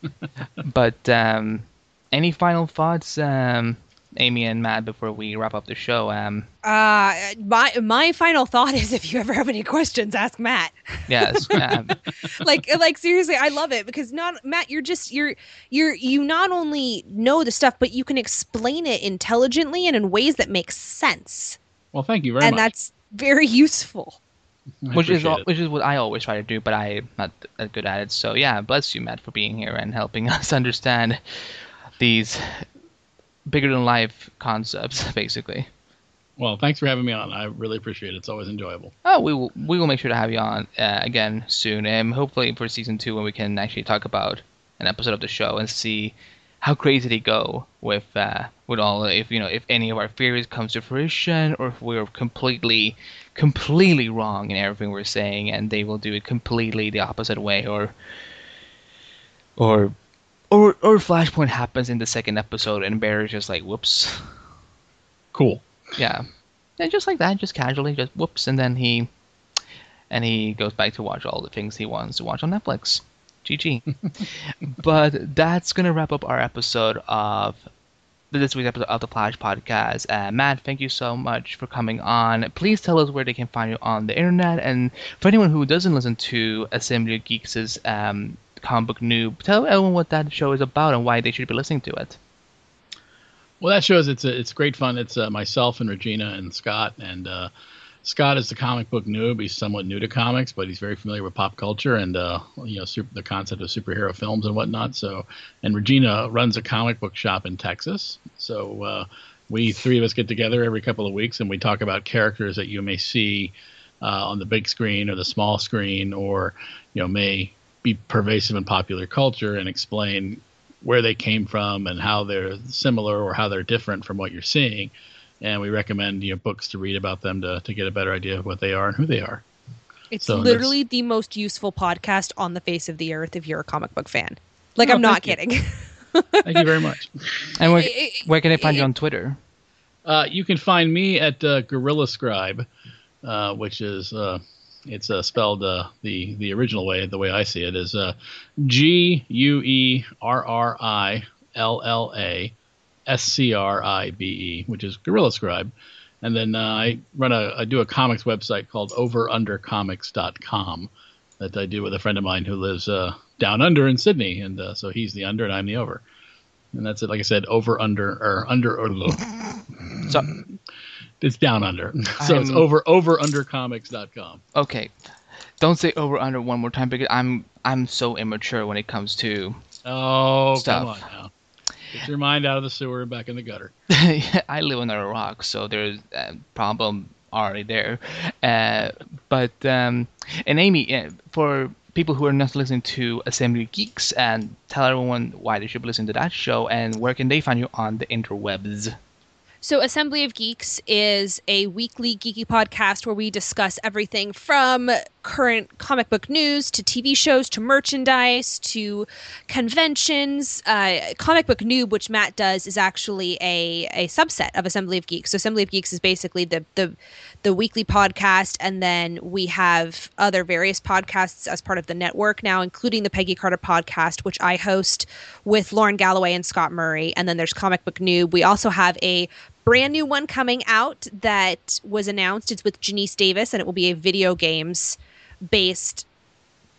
but um, any final thoughts, um, Amy and Matt, before we wrap up the show? Um, Uh, my my final thought is, if you ever have any questions, ask Matt. yes, um, like like seriously, I love it because not Matt, you're just you're you're you not only know the stuff, but you can explain it intelligently and in ways that make sense, Well, thank you very and much. And that's very useful. I which is it. which is what I always try to do, but I'm not that good at it. So yeah, bless you, Matt, for being here and helping us understand these bigger than life concepts, basically. Well, thanks for having me on. I really appreciate it. It's always enjoyable. Oh, we will we will make sure to have you on uh, again soon, and hopefully for season two when we can actually talk about an episode of the show and see how crazy they go with uh, with all if you know if any of our theories comes to fruition or if we're completely completely wrong in everything we're saying and they will do it completely the opposite way or or or or Flashpoint happens in the second episode and Barry's just like whoops Cool. yeah. And just like that, just casually, just whoops, and then he and he goes back to watch all the things he wants to watch on Netflix. GG. but that's gonna wrap up our episode of this week's episode of the Flash Podcast. Uh, Matt, thank you so much for coming on. Please tell us where they can find you on the internet, and for anyone who doesn't listen to Assembly of Geeks' um, comic book noob, tell everyone what that show is about and why they should be listening to it. Well, that shows it's a, it's great fun. It's uh, myself and Regina and Scott, and uh, Scott is the comic book noob. He's somewhat new to comics, but he's very familiar with pop culture and uh, you know super, the concept of superhero films and whatnot. So, and Regina runs a comic book shop in Texas. So uh, we three of us get together every couple of weeks and we talk about characters that you may see uh, on the big screen or the small screen, or you know may be pervasive in popular culture, and explain where they came from and how they're similar or how they're different from what you're seeing. And we recommend you know books to read about them to, to get a better idea of what they are and who they are. It's So literally the most useful podcast on the face of the earth if you're a comic book fan. Like Oh, I'm not thank kidding. Thank you very much. And where, It- it- where can I find you on Twitter? Uh, you can find me at uh, Guerrilla Scribe, uh, which is uh, it's uh, spelled uh, the the original way, the way I see it is uh, G U E R R I L L A S C R I B E, which is Guerrilla Scribe. And then uh, I run a I do a comics website called overundercomics.com that I do with a friend of mine who lives uh, down under in Sydney, and uh, so he's the under and I'm the over. And that's it. Like I said, over under or under or So, it's down under. So it's I'm- over over undercomics.com. okay, don't say over under one more time because I'm I'm so immature when it comes to. Oh, Stuff. come on now. Get your mind out of the sewer and back in the gutter. I live under a rock, so there's a problem already there. Uh, but um, and Amy, uh, for people who are not listening to Assembly Geeks, and tell everyone why they should listen to that show and where can they find you on the interwebs. So, Assembly of Geeks is a weekly geeky podcast where we discuss everything from current comic book news to TV shows to merchandise to conventions. Uh, comic Book Noob, which Matt does, is actually a, a subset of Assembly of Geeks. So, Assembly of Geeks is basically the, the the weekly podcast, and then we have other various podcasts as part of the network now, including the Peggy Carter podcast, which I host with Lauren Galloway and Scott Murray. And then there's Comic Book Noob. We also have a brand new one coming out that was announced. It's with Janice Davis, and it will be a video games based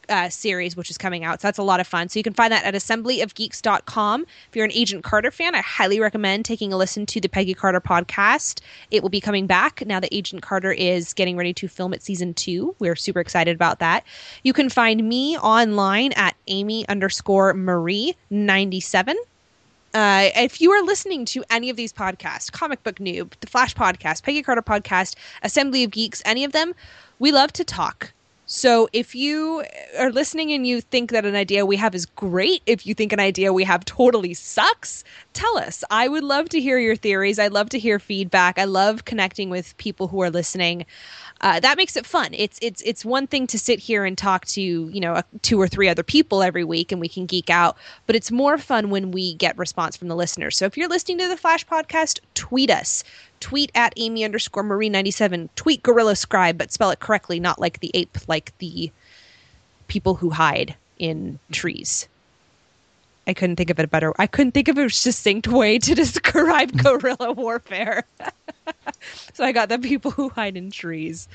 uh, series, which is coming out. So that's a lot of fun. So you can find that at assemblyofgeeks.com. If you're an Agent Carter fan, I highly recommend taking a listen to the Peggy Carter podcast. It will be coming back now that Agent Carter is getting ready to film its season two. We're super excited about that. You can find me online at Amy underscore Marie 97. Uh, if you are listening to any of these podcasts, Comic Book Noob, the Flash Podcast, Peggy Carter Podcast, Assembly of Geeks, any of them, we love to talk. So if you are listening and you think that an idea we have is great, if you think an idea we have totally sucks, tell us. I would love to hear your theories. I'd love to hear feedback. I love connecting with people who are listening. Uh, that makes it fun. It's it's it's one thing to sit here and talk to you know two or three other people every week and we can geek out, but it's more fun when we get response from the listeners. So if you're listening to the Flash podcast, tweet us tweet at Amy underscore Marie 97. Tweet Guerrilla Scribe, but spell it correctly, not like the ape, like the people who hide in trees. I couldn't think of a better. I couldn't think of a succinct way to describe guerrilla warfare. so I got the people who hide in trees.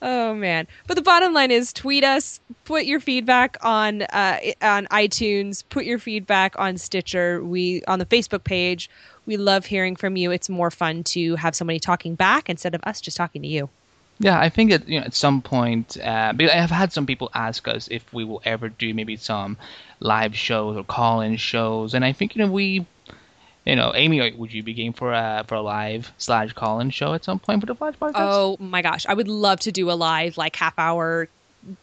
Oh man! But the bottom line is, tweet us. Put your feedback on uh, on iTunes. Put your feedback on Stitcher. We on the Facebook page. We love hearing from you. It's more fun to have somebody talking back instead of us just talking to you. Yeah, I think that you know at some point, uh, I have had some people ask us if we will ever do maybe some live shows or call-in shows, and I think you know we, you know, Amy, would you be game for a for a live slash call-in show at some point for the Flash podcast? Oh my gosh, I would love to do a live like half hour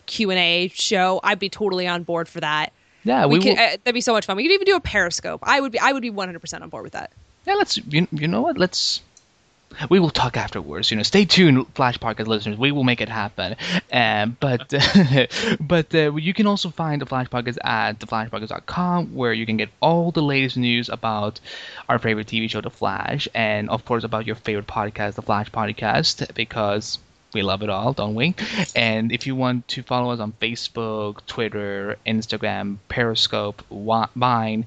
Q and A show. I'd be totally on board for that. Yeah, we, we could. will, Uh, that'd be so much fun. We could even do a Periscope. I would be. I would be 100 percent on board with that. yeah. Let's you, you know what? Let's we will talk afterwards. You know, stay tuned, Flash Podcast listeners. We will make it happen. Um, but but uh, you can also find the Flash Podcast at theflashpodcast.com, where you can get all the latest news about our favorite TV show, The Flash, and of course about your favorite podcast, The Flash Podcast, because we love it all, don't we? And if you want to follow us on Facebook, Twitter, Instagram, Periscope, Vine,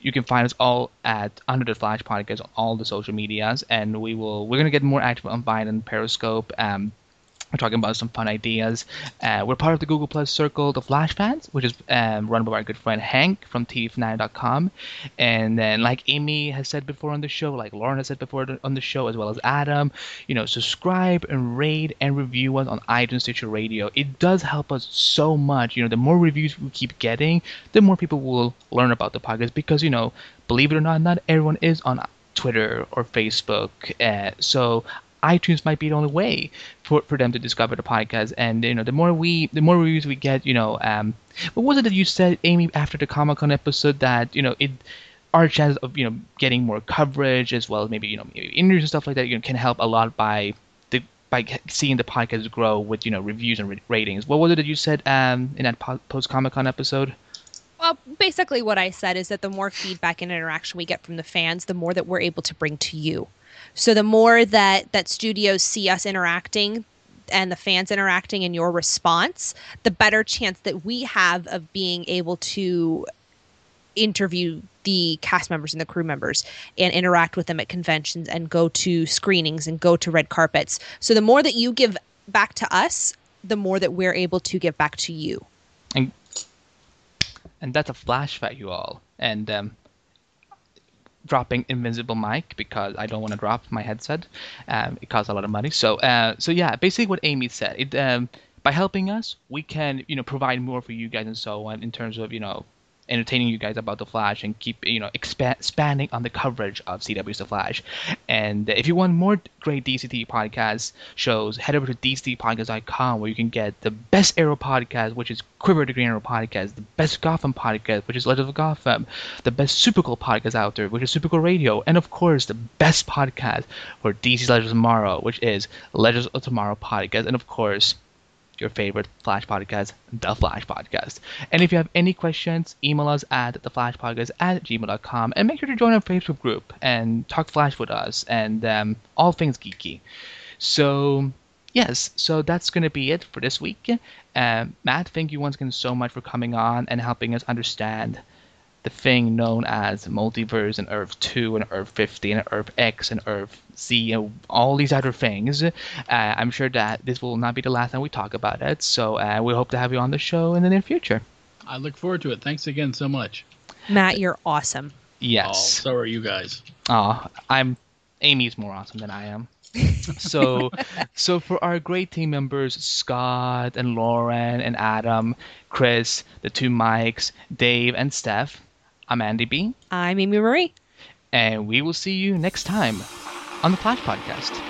you can find us all at Under the Flash Podcast on all the social medias, and we will we're gonna get more active on Vine and Periscope. Um, we're talking about some fun ideas. Uh, we're part of the Google Plus Circle, the Flash Fans, which is um, run by our good friend Hank from TVFanatic.com. And then, like Amy has said before on the show, like Lauren has said before on the show, as well as Adam, you know, subscribe and rate and review us on iTunes, Stitcher Radio. It does help us so much. You know, the more reviews we keep getting, the more people will learn about the podcast because, you know, believe it or not, not everyone is on Twitter or Facebook. Uh, so iTunes might be the only way for, for them to discover the podcast. And you know, the more we, the more reviews we get, you know, um, what was it that you said, Amy, after the Comic Con episode that you know it, our chances of you know getting more coverage as well as maybe you know maybe interviews and stuff like that, you know, can help a lot by the by seeing the podcast grow with you know reviews and ra- ratings. What was it that you said um in that po- post Comic Con episode? Well, basically, what I said is that the more feedback and interaction we get from the fans, the more that we're able to bring to you. So the more that that studios see us interacting and the fans interacting in your response, the better chance that we have of being able to interview the cast members and the crew members and interact with them at conventions and go to screenings and go to red carpets. So the more that you give back to us, the more that we're able to give back to you. And and that's a flash fact, you all. And um, dropping invisible mic because I don't want to drop my headset. Um, it costs a lot of money. So, uh, so yeah, basically what Amy said. It um, by helping us, we can you know provide more for you guys and so on in terms of you know entertaining you guys about the Flash and keep you know expand, expanding on the coverage of CW's The Flash. And if you want more great DCT podcast shows, head over to DCTpodcast.com where you can get the best Arrow podcast, which is Quiver the Green Arrow podcast, the best Gotham podcast, which is Legends of Gotham, the best Supergirl podcast out there, which is Supergirl Radio, and of course the best podcast for DC Legends of Tomorrow, which is Legends of Tomorrow podcast, and of course your favorite Flash podcast, The Flash Podcast. And if you have any questions, email us at theflashpodcast at gmail.com and make sure to join our Facebook group and talk Flash with us and um, all things geeky. So, yes, so that's going to be it for this week. Um, Matt, thank you once again so much for coming on and helping us understand the thing known as multiverse and Earth 2 and Earth 50 and Earth X and Earth Z and all these other things. Uh, I'm sure that this will not be the last time we talk about it, so uh, we hope to have you on the show in the near future. I look forward to it. Thanks again so much. Matt, you're awesome. Oh, Yes. so are you guys. Oh, I'm Amy's more awesome than I am. so so for our great team members Scott and Lauren and Adam, Chris, the two Mikes, Dave and Steph, I'm Andy B. I'm Amy Marie. and we will see you next time on the Flash Podcast.